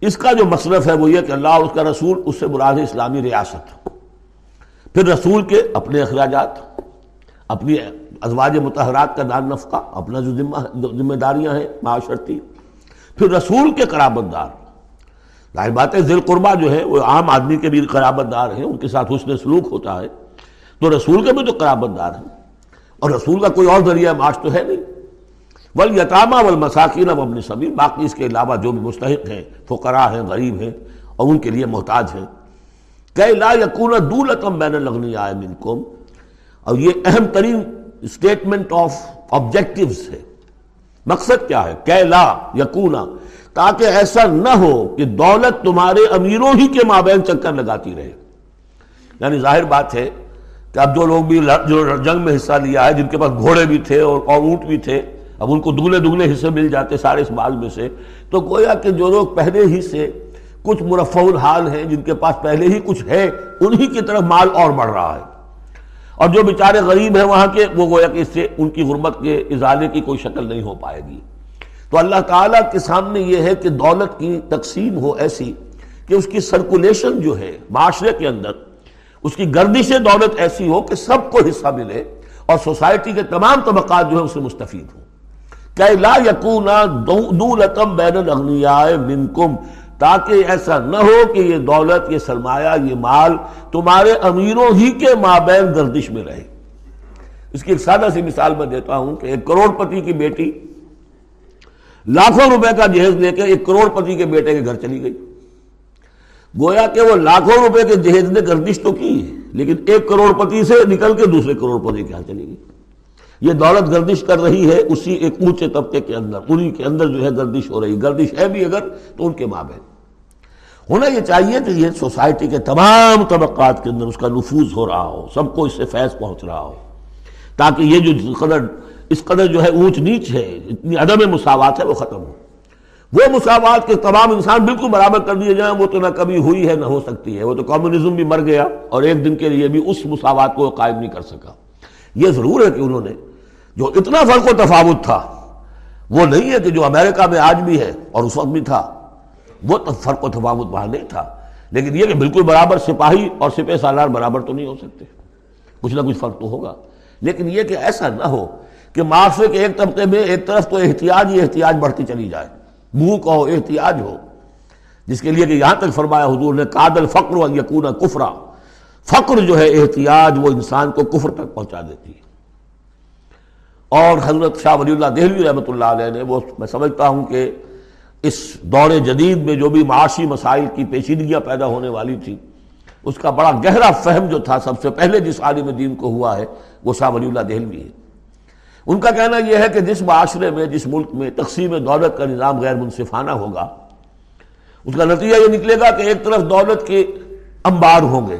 اس کا جو مصرف ہے وہ یہ کہ اللہ اور اس کا رسول اس سے مراد اسلامی ریاست پھر رسول کے اپنے اخراجات، اپنی ازواج متحرات کا دان نفقہ، اپنا جو ذمہ داریاں ہیں، معاشرتی، پھر رسول کے قرابت دار ظاہر بات ہے، ذیل قربہ جو ہے وہ عام آدمی کے بھی قرابت دار ہیں، ان کے ساتھ حسن سلوک ہوتا ہے۔ تو رسول کے بھی تو قرابت دار ہیں۔ اور رسول کا کوئی اور ذریعہ معاش تو ہے نہیں۔ ول یتامہ ول مساکین اب باقی اس کے علاوہ جو بھی مستحق ہیں، فقراء ہیں، غریب ہیں اور ان کے لیے محتاج ہیں۔ کہ لا یقون دولتم بین لگنی آئے منکم۔ اور یہ اہم ترین اسٹیٹمنٹ آف آبجیکٹیوز ہے۔ مقصد کیا ہے؟ کہ لا یقون تاکہ ایسا نہ ہو کہ دولت تمہارے امیروں ہی کے مابین چکر لگاتی رہے۔ یعنی ظاہر بات ہے کہ اب جو لوگ بھی جو جنگ میں حصہ لیا ہے، جن کے پاس گھوڑے بھی تھے اور اونٹ بھی تھے اب ان کو دگنے دگنے حصے مل جاتے سارے اس مال میں سے۔ تو گویا کہ جو لوگ پہلے ہی سے کچھ مرفع الحال ہیں، جن کے پاس پہلے ہی کچھ ہے، انہی کی طرف مال اور بڑھ رہا ہے۔ اور جو بیچارے غریب ہیں وہاں کے، وہ گویا کہ اس سے ان کی غربت کے ازالے کی کوئی شکل نہیں ہو پائے گی۔ تو اللہ تعالیٰ کے سامنے یہ ہے کہ دولت کی تقسیم ہو ایسی کہ اس کی سرکولیشن جو ہے معاشرے کے اندر، اس کی گردش دولت ایسی ہو کہ سب کو حصہ ملے اور سوسائٹی کے تمام طبقات جو ہے اس سے مستفید ہوں۔ کہ لا یقونا دولتم بین الاغنیاء منکم، تاکہ ایسا نہ ہو کہ یہ دولت، یہ سرمایہ، یہ مال تمہارے امیروں ہی کے مابین گردش میں رہے۔ اس کی ایک سادہ سی مثال میں دیتا ہوں کہ ایک کروڑ پتی کی بیٹی لاکھوں روپے کا جہیز لے کے ایک کروڑ پتی کے بیٹے کے گھر چلی گئی۔ گویا کہ وہ لاکھوں روپے کے جہیز نے گردش تو کی ہے، لیکن ایک کروڑ پتی سے نکل کے دوسرے کروڑ پتی کے یہاں چلی گئی۔ یہ دولت گردش کر رہی ہے اسی ایک اونچے طبقے کے اندر، انہی کے اندر جو ہے گردش ہو رہی، گردش ہے بھی اگر تو ان کے ماں بہن ہونا یہ چاہیے کہ یہ سوسائٹی کے تمام طبقات کے اندر اس کا نفوذ ہو رہا ہو، سب کو اس سے فیض پہنچ رہا ہو، تاکہ یہ جو قدر، اس قدر جو ہے اونچ نیچ ہے، اتنی عدم مساوات ہے، وہ ختم ہو۔ وہ مساوات کے تمام انسان بالکل برابر کر دیے جائیں، وہ تو نہ کبھی ہوئی ہے، نہ ہو سکتی ہے۔ وہ تو کمیونزم بھی مر گیا اور ایک دن کے لیے بھی اس مساوات کو قائم نہیں کر سکا۔ یہ ضرور ہے کہ انہوں نے جو اتنا فرق و تفاوت تھا، وہ نہیں ہے کہ جو امریکہ میں آج بھی ہے اور اس وقت بھی تھا، وہ فرق و تفاوت وہاں نہیں تھا۔ لیکن یہ کہ بالکل برابر سپاہی اور سپہ سالار برابر تو نہیں ہو سکتے۔ کچھ نہ کچھ فرق تو ہوگا۔ لیکن یہ کہ ایسا نہ ہو کہ معاشرے کے ایک طبقے میں ایک طرف تو احتیاج ہی احتیاج بڑھتی چلی جائے۔ بھوک ہو احتیاج ہو۔ جس کے لیے کہ یہاں تک فرمایا حضور نے قادل فقر و یقون کفرا فقر جو ہے احتیاج وہ انسان کو کفر تک پہنچا دیتی ہے۔ اور حضرت شاہ ولی اللہ دہلوی رحمۃ اللہ علیہ نے وہ میں سمجھتا ہوں کہ اس دور جدید میں جو بھی معاشی مسائل کی پیچیدگیاں پیدا ہونے والی تھی اس کا بڑا گہرا فہم جو تھا سب سے پہلے جس عالم دین کو ہوا ہے، وہ شاہ ولی اللہ دہلوی ہے ان کا کہنا یہ ہے کہ جس معاشرے میں، جس ملک میں تقسیم دولت کا نظام غیر منصفانہ ہوگا، اس کا نتیجہ یہ نکلے گا کہ ایک طرف دولت کے انبار ہوں گے۔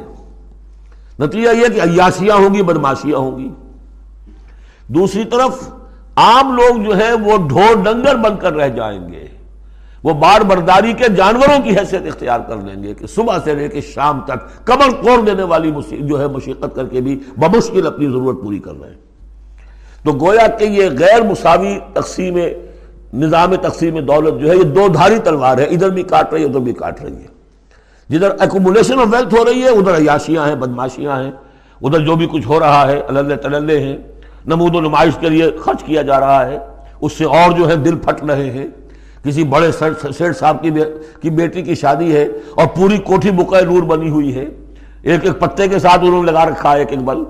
نتیجہ یہ کہ عیاشیاں ہوں گی بدماشیاں ہوں گی۔ دوسری طرف عام لوگ جو ہے وہ ڈھور ڈنگر بن کر رہ جائیں گے۔ وہ بار برداری کے جانوروں کی حیثیت اختیار کر لیں گے کہ صبح سے لے کے شام تک کمر کوڑ دینے والی جو ہے مشقت کر کے بھی بمشکل اپنی ضرورت پوری کر رہے ہیں۔ تو گویا کہ یہ غیر مساوی تقسیم نظام تقسیم دولت جو ہے یہ دو دھاری تلوار ہے، ادھر بھی کاٹ رہی ہے، ادھر بھی کاٹ رہی ہے۔ جدھر ایکومولیشن آف ویلتھ ہو رہی ہے، ادھر عیاشیاں ہیں، بدماشیاں ہیں۔ ادھر جو بھی کچھ ہو رہا ہے اللہ تللے ہیں۔ نمود و نمائش کے لیے خرچ کیا جا رہا ہے۔ اس سے اور جو ہے دل پھٹ رہے ہیں۔ کسی بڑے سیٹ صاحب کی بیٹی کی شادی ہے اور پوری کوٹھی بکائے نور بنی ہوئی ہے۔ ایک ایک پتے کے ساتھ انہوں نے لگا رکھا ہے ایک ایک بل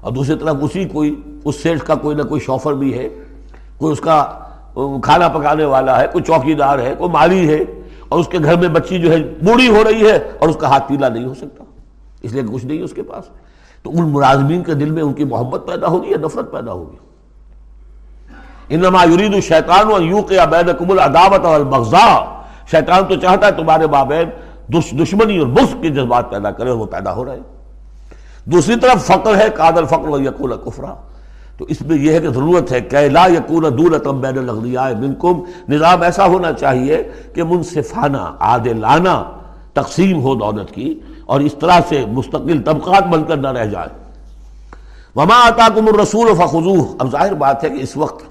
اور دوسری طرف اسی کوئی اس سیٹ کا کوئی نہ کوئی شوفر بھی ہے۔ کوئی اس کا کھانا پکانے والا ہے، کوئی چوکی دار ہے، کوئی مالی ہے۔ اور اس کے گھر میں بچی جو ہے بوڑھی ہو رہی ہے اور اس کا ہاتھ پیلا نہیں ہو سکتا۔ اس لیے کچھ نہیں اس کے پاس۔ تو ان ملازمین کے دل میں ان کی محبت پیدا ہوگی یا نفرت پیدا ہوگی؟ انما یرید الشیطان و یوق بینکم العداوت والبغضاء۔ شیطان تو چاہتا ہے تمہارے مابین دشمنی اور بغض کے جذبات پیدا کرے اور وہ پیدا ہو رہے۔ دوسری طرف فقر ہے، قادر فقر و یقول کفرا۔ تو اس میں یہ ہے کہ ضرورت ہے کہ لا یقون دولتم بین الاغنیاء منکم۔ نظام ایسا ہونا چاہیے کہ منصفانہ، عادلانہ تقسیم ہو دولت کی۔ اور اس طرح سے مستقل طبقات بن کر نہ رہ جائے۔ وما آتاکم الرسول فخذوہ اب ظاہر بات ہے کہ اس وقت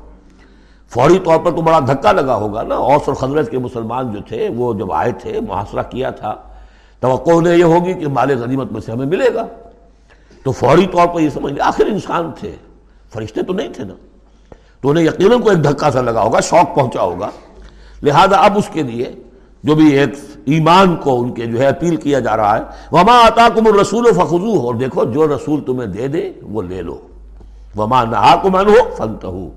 فوری طور پر تو بڑا دھکا لگا ہوگا نا۔ اوس اور خضرت کے مسلمان جو تھے، وہ جب آئے تھے، محاصرہ کیا تھا، توقع انہیں یہ ہوگی کہ مال غنیمت میں سے ہمیں ملے گا۔ تو فوری طور پر یہ سمجھ لیں، آخر انسان تھے۔ فرشتے تو نہیں تھے نا۔ تو انہیں یقیناً کو ایک دھکا سا لگا ہوگا، شوق پہنچا ہوگا۔ لہذا اب اس کے لیے جو بھی ایک ایمان کو ان کے جو ہے اپیل کیا جا رہا ہے، وما آتا کم رسول و اور دیکھو، جو رسول تمہیں دے دے، وہ لے لو۔ وما نہ من ہو فنت ہو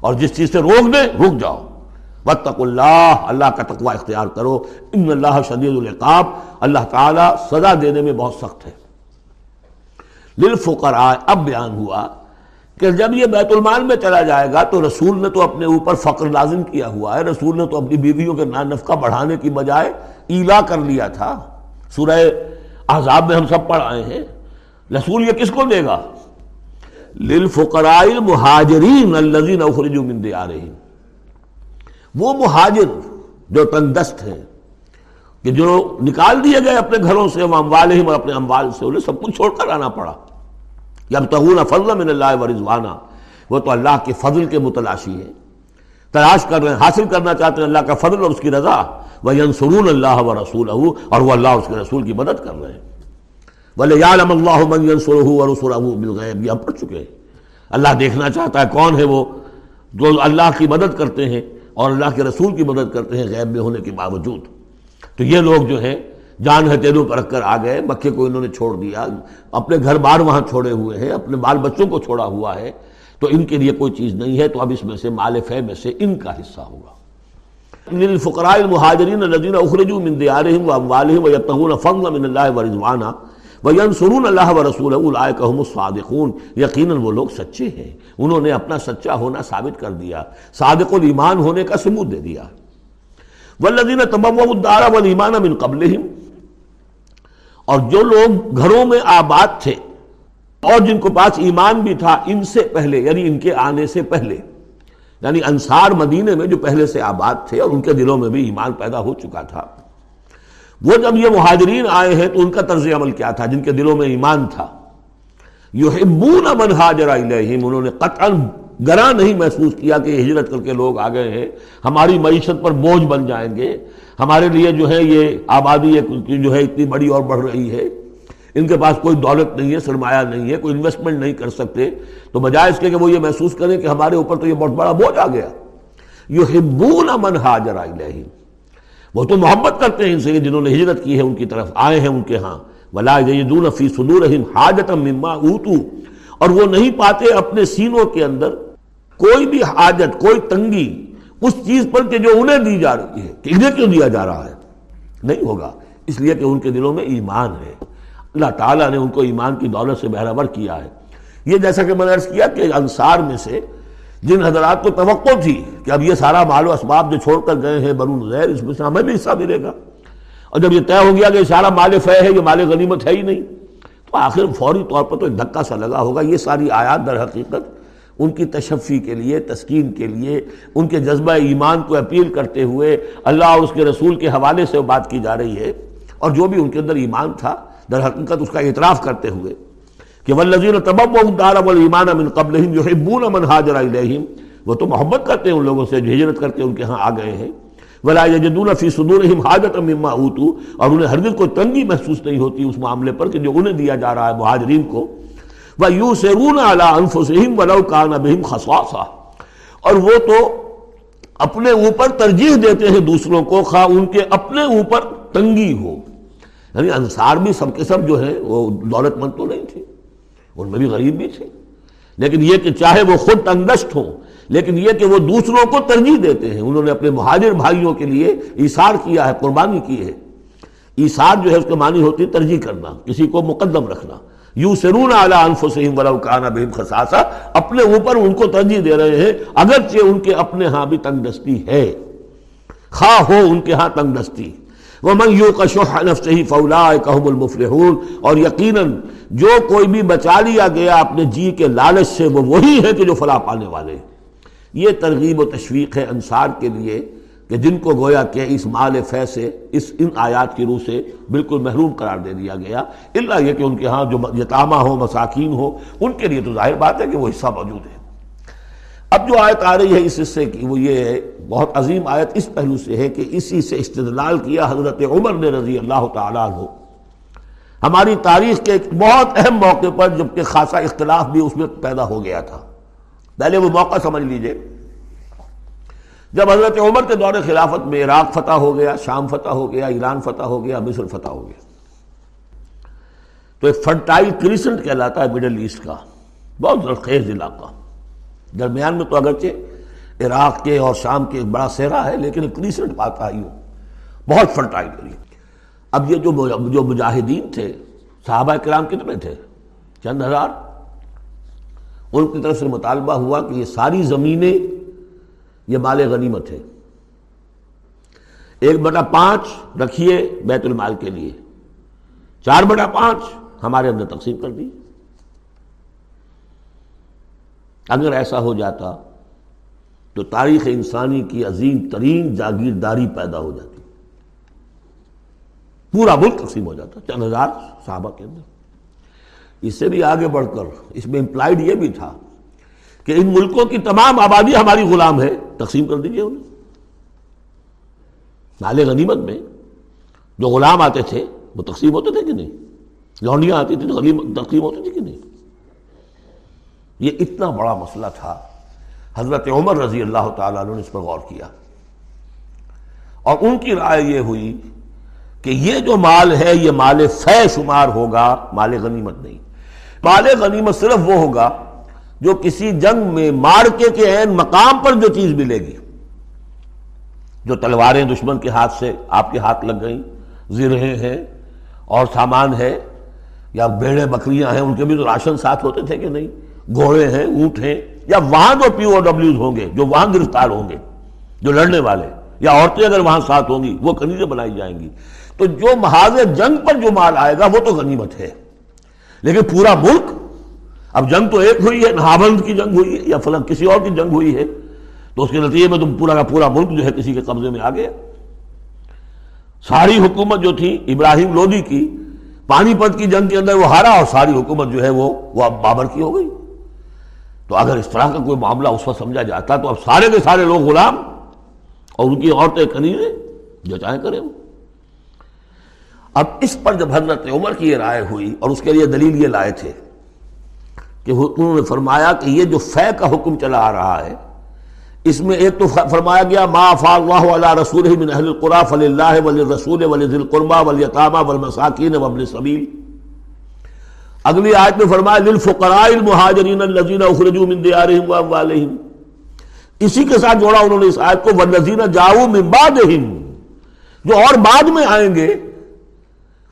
اور جس چیز سے روک دے رک جاؤ۔ وطق اللہ اللہ کا تقوی اختیار کرو۔ ان اللہ شدید القاب اللہ تعالیٰ سزا دینے میں بہت سخت ہے۔ للفقراء، اب بیان ہوا کہ جب یہ بیت المال میں چلا جائے گا تو رسول نے تو اپنے اوپر فقر لازم کیا ہوا ہے۔ رسول نے تو اپنی بیویوں کے نان نفقہ بڑھانے کی بجائے ایلا کر لیا تھا۔ سورہ احزاب میں ہم سب پڑھ آئے ہیں۔ رسول یہ کس کو دے گا؟ للفقراء المہاجرین الذین اخرجوا من دیارہم۔ وہ مہاجر جو تندست ہیں، کہ جو نکال دیے گئے اپنے گھروں سے، اموالہم اور اپنے اموال سے، انہیں سب کچھ چھوڑ کر آنا پڑا۔ یبتغون فضل من اللہ و رضوانہ وہ تو اللہ کے فضل کے متلاشی ہیں۔ تلاش کر رہے ہیں، حاصل کرنا چاہتے ہیں اللہ کا فضل اور اس کی رضا۔ وہ ینصرون اللہ و رسول اور وہ اللہ اس کے رسول کی مدد کر رہے ہیں۔ بولے یعلم اللہ من ینصرہ و رسولہ بالغیب یہ ہم پڑھ چکے ہیں۔ اللہ دیکھنا چاہتا ہے کون ہے وہ جو اللہ کی مدد کرتے ہیں اور اللہ کے رسول کی مدد کرتے ہیں غیب میں ہونے کے باوجود۔ تو یہ لوگ جو ہیں جان ہتھیلوں پر رکھ کر آ گئے، مکے کو انہوں نے چھوڑ دیا، اپنے گھر بار وہاں چھوڑے ہوئے ہیں، اپنے بال بچوں کو چھوڑا ہوا ہے، تو ان کے لیے کوئی چیز نہیں ہے، تو اب اس میں سے مال فہ میں سے ان کا حصہ ہوگا۔ للفقراء المهاجرين الذين اخرجوا من ديارهم واموالهم ويبتغون فضلا من الله ورضوانا وينصرون الله ورسوله اولئك هم الصادقون۔ یقینا وہ لوگ سچے ہیں، انہوں نے اپنا سچا ہونا ثابت کر دیا، صادق الایمان ہونے کا ثبوت دے دیا۔ والذین تبوؤوا الدار والایمان من قبلهم اور جو لوگ گھروں میں آباد تھے اور جن کو پاس ایمان بھی تھا ان سے پہلے یعنی ان کے آنے سے پہلے یعنی انصار مدینے میں جو پہلے سے آباد تھے اور ان کے دلوں میں بھی ایمان پیدا ہو چکا تھا، وہ جب یہ مہاجرین آئے ہیں تو ان کا طرز عمل کیا تھا؟ جن کے دلوں میں ایمان تھا۔ یحبون من ہاجر الیہم، انہوں نے قطعا گراں نہیں محسوس کیا کہ یہ ہجرت کر کے لوگ آ گئے ہیں، ہماری معیشت پر بوجھ بن جائیں گے۔ ہمارے لیے جو ہے یہ آبادی جو ہے اتنی بڑی اور بڑھ رہی ہے۔ ان کے پاس کوئی دولت نہیں ہے، سرمایہ نہیں ہے، کوئی انویسٹمنٹ نہیں کر سکتے۔ تو بجائے اس کے کہ وہ یہ محسوس کریں کہ ہمارے اوپر تو یہ بہت بڑا بوجھ آ گیا۔ یو ہبون من حاجر وہ تو محبت کرتے ہیں ان سے جنہوں نے ہجرت کی ہے ان کی طرف آئے ہیں ان کے ہاں۔ ولا یدون فی صدورہم حاجت مما اوتو اور وہ نہیں پاتے اپنے سینوں کے اندر کوئی بھی حاجت، کوئی تنگی اس چیز پر کہ جو انہیں دی جا رہی ہے، کہ انہیں کیوں دیا جا رہا ہے؟ نہیں ہوگا۔ اس لیے کہ ان کے دلوں میں ایمان ہے۔ اللہ تعالیٰ نے ان کو ایمان کی دولت سے بہرابر کیا ہے۔ یہ جیسا کہ میں نے عرض کیا کہ انصار میں سے جن حضرات کو توقع تھی کہ اب یہ سارا مال و اسباب جو چھوڑ کر گئے ہیں برون غیر اس میں سے ہمیں بھی حصہ ملے گا۔ اور جب یہ طے ہو گیا کہ سارا مال فہ ہے، یہ مال غنیمت ہے ہی نہیں، تو آخر فوری طور پر تو ایک دھکا سا لگا ہوگا۔ یہ ساری آیات در حقیقت ان کی تشفی کے لیے، تسکین کے لیے، ان کے جذبہ ایمان کو اپیل کرتے ہوئے اللہ اور اس کے رسول کے حوالے سے بات کی جا رہی ہے۔ اور جو بھی ان کے اندر ایمان تھا، در حقیقت اس کا اعتراف کرتے ہوئے کہ ولزین تبب ایمان امن قبل جو من حاجر علیہم وہ تو محبت کرتے ہیں ان لوگوں سے، جو ہجرت کرتے ان کے ہاں آ گئے ہیں۔ ولا یجدون فی صدورہم حاجت مما اوتو اور انہیں ہرگز کوئی تنگی محسوس نہیں ہوتی اس معاملے پر کہ جو انہیں دیا جا رہا ہے مہاجرین کو۔ یوں سے اور وہ تو اپنے اوپر ترجیح دیتے ہیں دوسروں کو، خواہ ان کے اپنے اوپر تنگی ہو۔ یعنی انصار بھی سب کے سب جو ہے وہ دولت مند تو نہیں تھے، ان میں بھی غریب بھی تھے۔ لیکن یہ کہ چاہے وہ خود تنگشت ہوں، لیکن یہ کہ وہ دوسروں کو ترجیح دیتے ہیں۔ انہوں نے اپنے مہاجر بھائیوں کے لیے ایثار کیا ہے، قربانی کی ہے۔ ایثار جو ہے، اس کے معنی ہوتی ہے ترجیح کرنا، کسی کو مقدم رکھنا۔ یو سرون اعلیٰ انفسم ولاقانہ بہم خساسا اپنے اوپر ان کو ترجیح دے رہے ہیں، اگرچہ ان کے اپنے ہاں بھی تنگ دستی ہے۔ خواہ ہو ان کے ہاں تنگ دستی۔ وہ منگیوں کا شوہ نفس ہی فولا کہم المفلحون، اور یقیناً جو کوئی بھی بچا لیا گیا اپنے جی کے لالچ سے، وہ وہی ہے کہ جو فلاح پانے والے یہ ترغیب و تشویق ہے انصار کے لیے۔ کہ جن کو گویا کہ اس مال فے سے، اس ان آیات کی روح سے بالکل محروم قرار دے دیا گیا۔ اللہ یہ کہ ان کے ہاں جو یتامہ ہو مساکین ہو ان کے لیے تو ظاہر بات ہے کہ وہ حصہ موجود ہے اب جو آیت آ رہی ہے اس حصے کی، وہ یہ ہے، بہت عظیم آیت اس پہلو سے ہے کہ اسی سے استدلال کیا حضرت عمر نے رضی اللہ تعالیٰ ہو ہماری تاریخ کے ایک بہت اہم موقع پر جبکہ خاصا اختلاف بھی اس میں پیدا ہو گیا تھا۔ پہلے وہ موقع سمجھ لیجیے۔ جب حضرت عمر کے دور خلافت میں عراق فتح ہو گیا، شام فتح ہو گیا، ایران فتح ہو گیا، مصر فتح ہو گیا۔ تو ایک فرٹائل کریسنٹ کہلاتا ہے مڈل ایسٹ کا، بہت زرخیز علاقہ۔ درمیان میں تو اگرچہ عراق کے اور شام کے ایک بڑا صحرا ہے، لیکن ایک کریسنٹ پاتا ہی ہو بہت فرٹائل اب یہ جو جو مجاہدین تھے، صحابہ کرام کتنے تھے؟ چند ہزار۔ ان کی طرف سے مطالبہ ہوا کہ یہ ساری زمینیں یہ مال غنیمت ہے۔ ایک بٹا پانچ رکھیے بیت المال کے لیے۔ چار بٹا پانچ ہمارے اندر تقسیم کر دی۔ اگر ایسا ہو جاتا تو تاریخ انسانی کی عظیم ترین جاگیرداری پیدا ہو جاتی۔ پورا ملک تقسیم ہو جاتا، چند ہزار صحابہ کے اندر۔ اس سے بھی آگے بڑھ کر، اس میں امپلائڈ یہ بھی تھا کہ ان ملکوں کی تمام آبادی ہماری غلام ہے، تقسیم کر دیجیے انہیں۔ نالے غنیمت میں جو غلام آتے تھے، وہ تقسیم ہوتے تھے کہ نہیں؟ لونڈیاں آتی تھی تو تقسیم ہوتی تھی کہ نہیں؟ یہ اتنا بڑا مسئلہ تھا۔ حضرت عمر رضی اللہ تعالیٰ نے اس پر غور کیا۔ اور ان کی رائے یہ ہوئی کہ یہ جو مال ہے، یہ مال فے شمار ہوگا، مال غنیمت نہیں۔ مال غنیمت صرف وہ ہوگا جو کسی جنگ میں مارکے کے عین مقام پر جو چیز ملے گی، جو تلواریں دشمن کے ہاتھ سے آپ کے ہاتھ لگ گئیں، زرہیں ہیں اور سامان ہے، یا بیڑے بکریاں ہیں، ان کے بھی تو راشن ساتھ ہوتے تھے کہ نہیں؟ گھوڑے ہیں، اونٹ ہیں، یا وہاں جو پی او ڈبلیوز ہوں گے، جو وہاں گرفتار ہوں گے، جو لڑنے والے، یا عورتیں اگر وہاں ساتھ ہوں گی، وہ کنیزیں بنائی جائیں گی۔ تو جو محاذ جنگ پر جو مال آئے گا، وہ تو غنیمت ہے۔ لیکن پورا ملک اب جنگ تو ایک ہوئی ہے نہابند کی جنگ ہوئی ہے یا فلاں کسی اور کی جنگ ہوئی ہے، تو اس کے نتیجے میں تو پورا کا پورا ملک جو ہے کسی کے قبضے میں آ گیا۔ ساری حکومت جو تھی، ابراہیم لودی کی، پانی پت کی جنگ کے اندر وہ ہارا اور ساری حکومت جو ہے وہ وہ اب بابر کی ہو گئی۔ تو اگر اس طرح کا کوئی معاملہ اس وقت سمجھا جاتا تو اب سارے کے سارے لوگ غلام اور ان کی عورتیں کنیزیں جو چاہیں کریں۔ وہ اب اس پر جب حضرت عمر کی یہ رائے ہوئی اور اس کے لیے دلیل یہ لائے تھے کہ انہوں نے فرمایا کہ یہ جو فے کا حکم چلا آ رہا ہے، اس میں ایک تو فرمایا گیا، ما فا اللہ علیہ رسول من اہل القرا فل اللہ ولی رسول ولی ذل قربا ولیطامہ والمساکین وابن السبیل اگلی آیت میں فرمایا، للفقراء المہاجرین الذین اخرجوا من دیارہم واموالہم۔ اسی کے ساتھ جوڑا انہوں نے اس آیت کو، والذین جاؤوا من بعدہم۔ جو اور بعد میں آئیں گے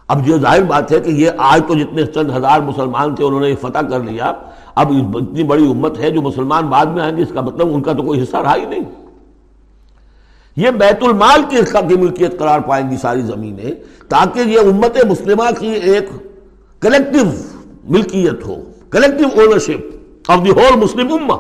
اب یہ ظاہر بات ہے کہ یہ آج تو جتنے چند ہزار مسلمان تھے، انہوں نے یہ فتح کر لیا، اب اتنی بڑی امت ہے جو مسلمان بعد میں آئیں گے، اس کا مطلب ان کا تو کوئی حصہ رہا ہی نہیں۔ یہ بیت المال کی کی ملکیت قرار پائیں گی ساری زمینیں، تاکہ یہ امت مسلمہ کی ایک کلیکٹو ملکیت ہو collective ownership of the whole Muslim Ummah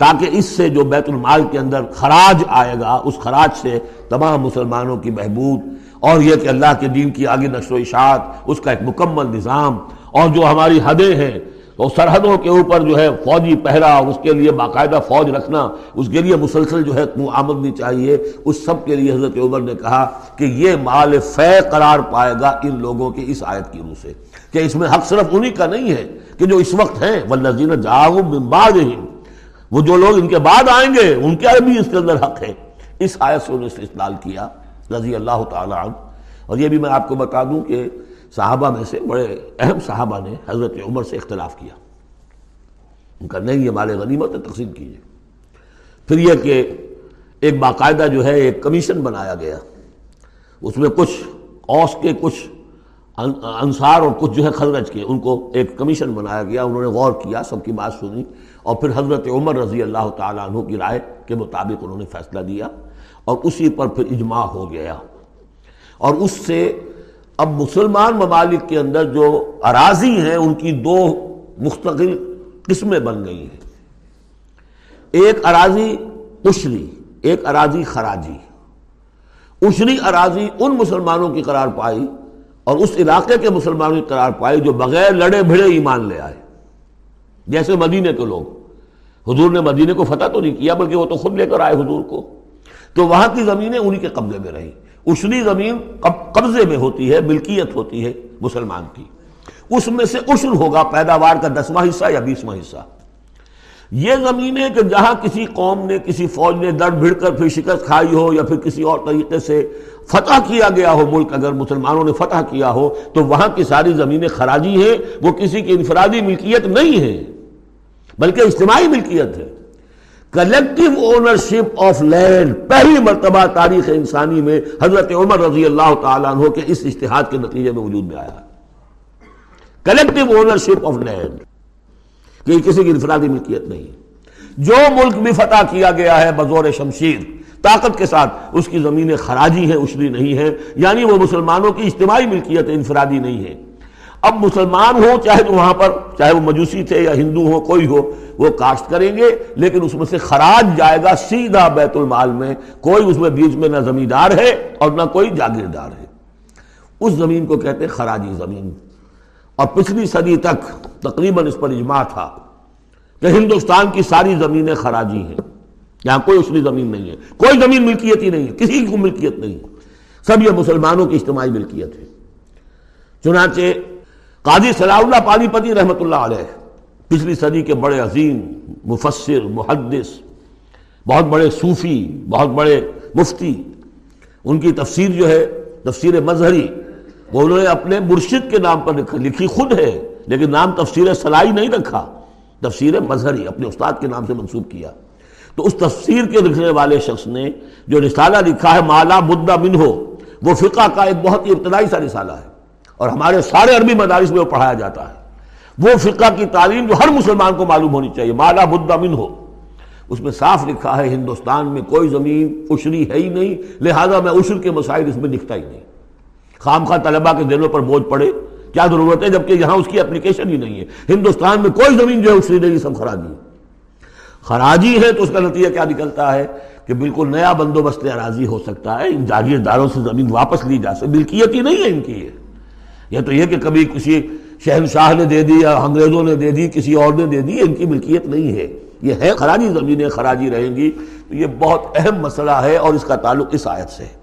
تاکہ اس سے جو بیت المال کے اندر خراج آئے گا، اس خراج سے تمام مسلمانوں کی بہبود اور یہ کہ اللہ کے دین کی آگے نشر و اشاعت، اس کا ایک مکمل نظام اور جو ہماری حدیں ہیں تو سرحدوں کے اوپر جو ہے فوجی پہرا، اس کے لیے باقاعدہ فوج رکھنا، اس کے لیے مسلسل جو ہے آمدنی چاہیے، اس سب کے لیے حضرت عمر نے کہا کہ یہ مال فے قرار پائے گا ان لوگوں کی اس آیت کی روح سے کہ اس میں حق صرف انہی کا نہیں ہے کہ جو اس وقت ہیں والذین جاؤ من بعدہم وہ جو لوگ ان کے بعد آئیں گے، ان کے بھی اس کے اندر حق ہے۔ اس آیت سے انہوں نے استعمال کیا، رضی اللہ تعالی عنہ۔ اور یہ بھی میں آپ کو بتا دوں کہ صحابہ میں سے بڑے اہم صحابہ نے حضرت عمر سے اختلاف کیا۔ ان کا نہیں، یہ مال غنیمت ہے، تقسیم کیجیے پھر یہ کہ ایک باقاعدہ جو ہے، ایک کمیشن بنایا گیا۔ اس میں کچھ اوس کے، کچھ انصار اور کچھ جو ہے خزرج کے، ان کو ایک کمیشن بنایا گیا۔ انہوں نے غور کیا، سب کی بات سنی۔ اور پھر حضرت عمر رضی اللہ تعالیٰ عنہ کی رائے کے مطابق انہوں نے فیصلہ دیا اور اسی پر پھر اجماع ہو گیا۔ اور اس سے اب مسلمان ممالک کے اندر جو اراضی ہیں، ان کی دو مستقل قسمیں بن گئی ہیں۔ ایک اراضی اشری ایک اراضی خراجی۔ اشری اراضی ان مسلمانوں کی قرار پائی اور اس علاقے کے مسلمانوں کی قرار پائی جو بغیر لڑے بھڑے ایمان لے آئے۔ جیسے مدینے کے لوگ۔ حضور نے مدینے کو فتح تو نہیں کیا، بلکہ وہ تو خود لے کر آئے حضور کو۔ تو وہاں کی زمینیں انہی کے قبضے میں رہی اشری زمین قبضے میں ہوتی ہے، ملکیت ہوتی ہے مسلمان کی۔ اس میں سے اشر ہوگا، پیداوار کا دسواں حصہ یا بیسواں حصہ۔ یہ زمینیں کہ جہاں کسی قوم نے، کسی فوج نے در بھڑ کر پھر شکست کھائی ہو یا پھر کسی اور طریقے سے فتح کیا گیا ہو، ملک اگر مسلمانوں نے فتح کیا ہو، تو وہاں کی ساری زمینیں خراجی ہیں، وہ کسی کی انفرادی ملکیت نہیں ہے بلکہ اجتماعی ملکیت ہے۔ کلیکٹو اونرشپ آف لینڈ پہلی مرتبہ تاریخ انسانی میں حضرت عمر رضی اللہ تعالیٰ عنہ کے اس اشتہاد کے نتیجے میں وجود میں آیا۔ کلیکٹو اونرشپ آف لینڈ کہ کسی کی انفرادی ملکیت نہیں جو ملک بھی فتح کیا گیا ہے بزور شمشیر، طاقت کے ساتھ اس کی زمینیں خراجی ہیں اشری نہیں ہیں یعنی وہ مسلمانوں کی اجتماعی ملکیت انفرادی نہیں ہے۔ اب مسلمان ہو چاہے تو وہاں پر، چاہے وہ مجوسی تھے یا ہندو ہو کوئی ہو، وہ کاشت کریں گے، لیکن اس میں سے خراج جائے گا سیدھا بیت المال میں۔ کوئی اس میں بیچ میں نہ زمیندار ہے اور نہ کوئی جاگیردار ہے۔ اس زمین کو کہتے ہیں خراجی زمین۔ اور پچھلی صدی تک تقریباً اس پر اجماع تھا کہ ہندوستان کی ساری زمینیں خراجی ہیں۔ یہاں کوئی اسلی زمین نہیں ہے۔ کوئی زمین ملکیت ہی نہیں ہے۔ کسی کو ملکیت نہیں۔ سب یہ مسلمانوں کی اجتماعی ملکیت ہے۔ چنانچہ قاضی صلاح اللہ پانی پتی رحمۃ اللہ علیہ، پچھلی صدی کے بڑے عظیم، مفسر، محدث، بہت بڑے صوفی، بہت بڑے مفتی، ان کی تفسیر جو ہے، تفسیر مظہری، وہ انہوں نے اپنے مرشد کے نام پر لکھی خود ہے، لیکن نام تفسیر سلائی نہیں رکھا، تفسیر مظہری، اپنے استاد کے نام سے منسوب کیا۔ تو اس تفسیر کے لکھنے والے شخص نے جو رسالہ لکھا ہے، مالا بدہ من ہو وہ فقہ کا ایک بہت ہی ابتدائی سا رسالہ ہے۔ اور ہمارے سارے عربی مدارس میں وہ پڑھایا جاتا ہے۔ وہ فقہ کی تعلیم جو ہر مسلمان کو معلوم ہونی چاہیے۔ مالا بدہ من ہو۔ اس میں صاف لکھا ہے، ہندوستان میں کوئی زمین اشری ہے ہی نہیں، لہذا میں عشر کے مسائل اس میں لکھتا ہی نہیں۔ خام خواہ طلبہ کے دلوں پر بوجھ پڑے۔ کیا ضرورت ہے؟ جبکہ یہاں اس کی اپلیکیشن ہی نہیں ہے۔ ہندوستان میں کوئی زمین جو ہے اس نہیں سب خراجی خراجی ہے تو اس کا نتیجہ کیا نکلتا ہے؟ کہ بالکل نیا بندوبست اراضی ہو سکتا ہے۔ ان جاگیرداروں سے زمین واپس لی جا سکتی ملکیت ہی نہیں ہے ان کی یہ۔ تو یہ کہ کبھی کسی شہنشاہ نے دے دی یا انگریزوں نے دے دی، کسی اور نے دے دی، ان کی ملکیت نہیں ہے۔ یہ ہے خراجی زمینیں، خراجی رہیں گی۔ تو یہ بہت اہم مسئلہ ہے اور اس کا تعلق اس آیت سے۔ ہے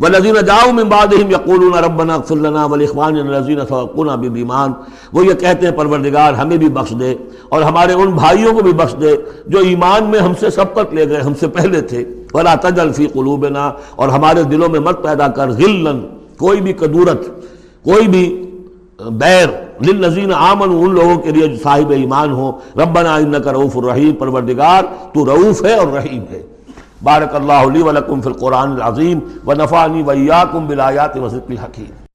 والذین جاؤ من بعدہم یقولون ربنا اغفر لنا ولاخواننا الذین سبقونا بالایمان وہ یہ کہتے ہیں، پروردگار، ہمیں بھی بخش دے اور ہمارے ان بھائیوں کو بھی بخش دے جو ایمان میں ہم سے سبقت لے گئے، ہم سے پہلے تھے۔ ولا تجل فی قلوبنا اور ہمارے دلوں میں مت پیدا کر غلن کوئی بھی کدورت کوئی بھی بیر للذین آمن ان لوگوں کے لیے جو صاحب ایمان ہو، ربنا انک رعوف الرحیم، پروردگار، تو رعوف ہے اور رحیم ہے۔ بارک اللہ علی ولکم فی القرآن العظیم و نفانی ویاکم بالآیات وذکر الحکیم۔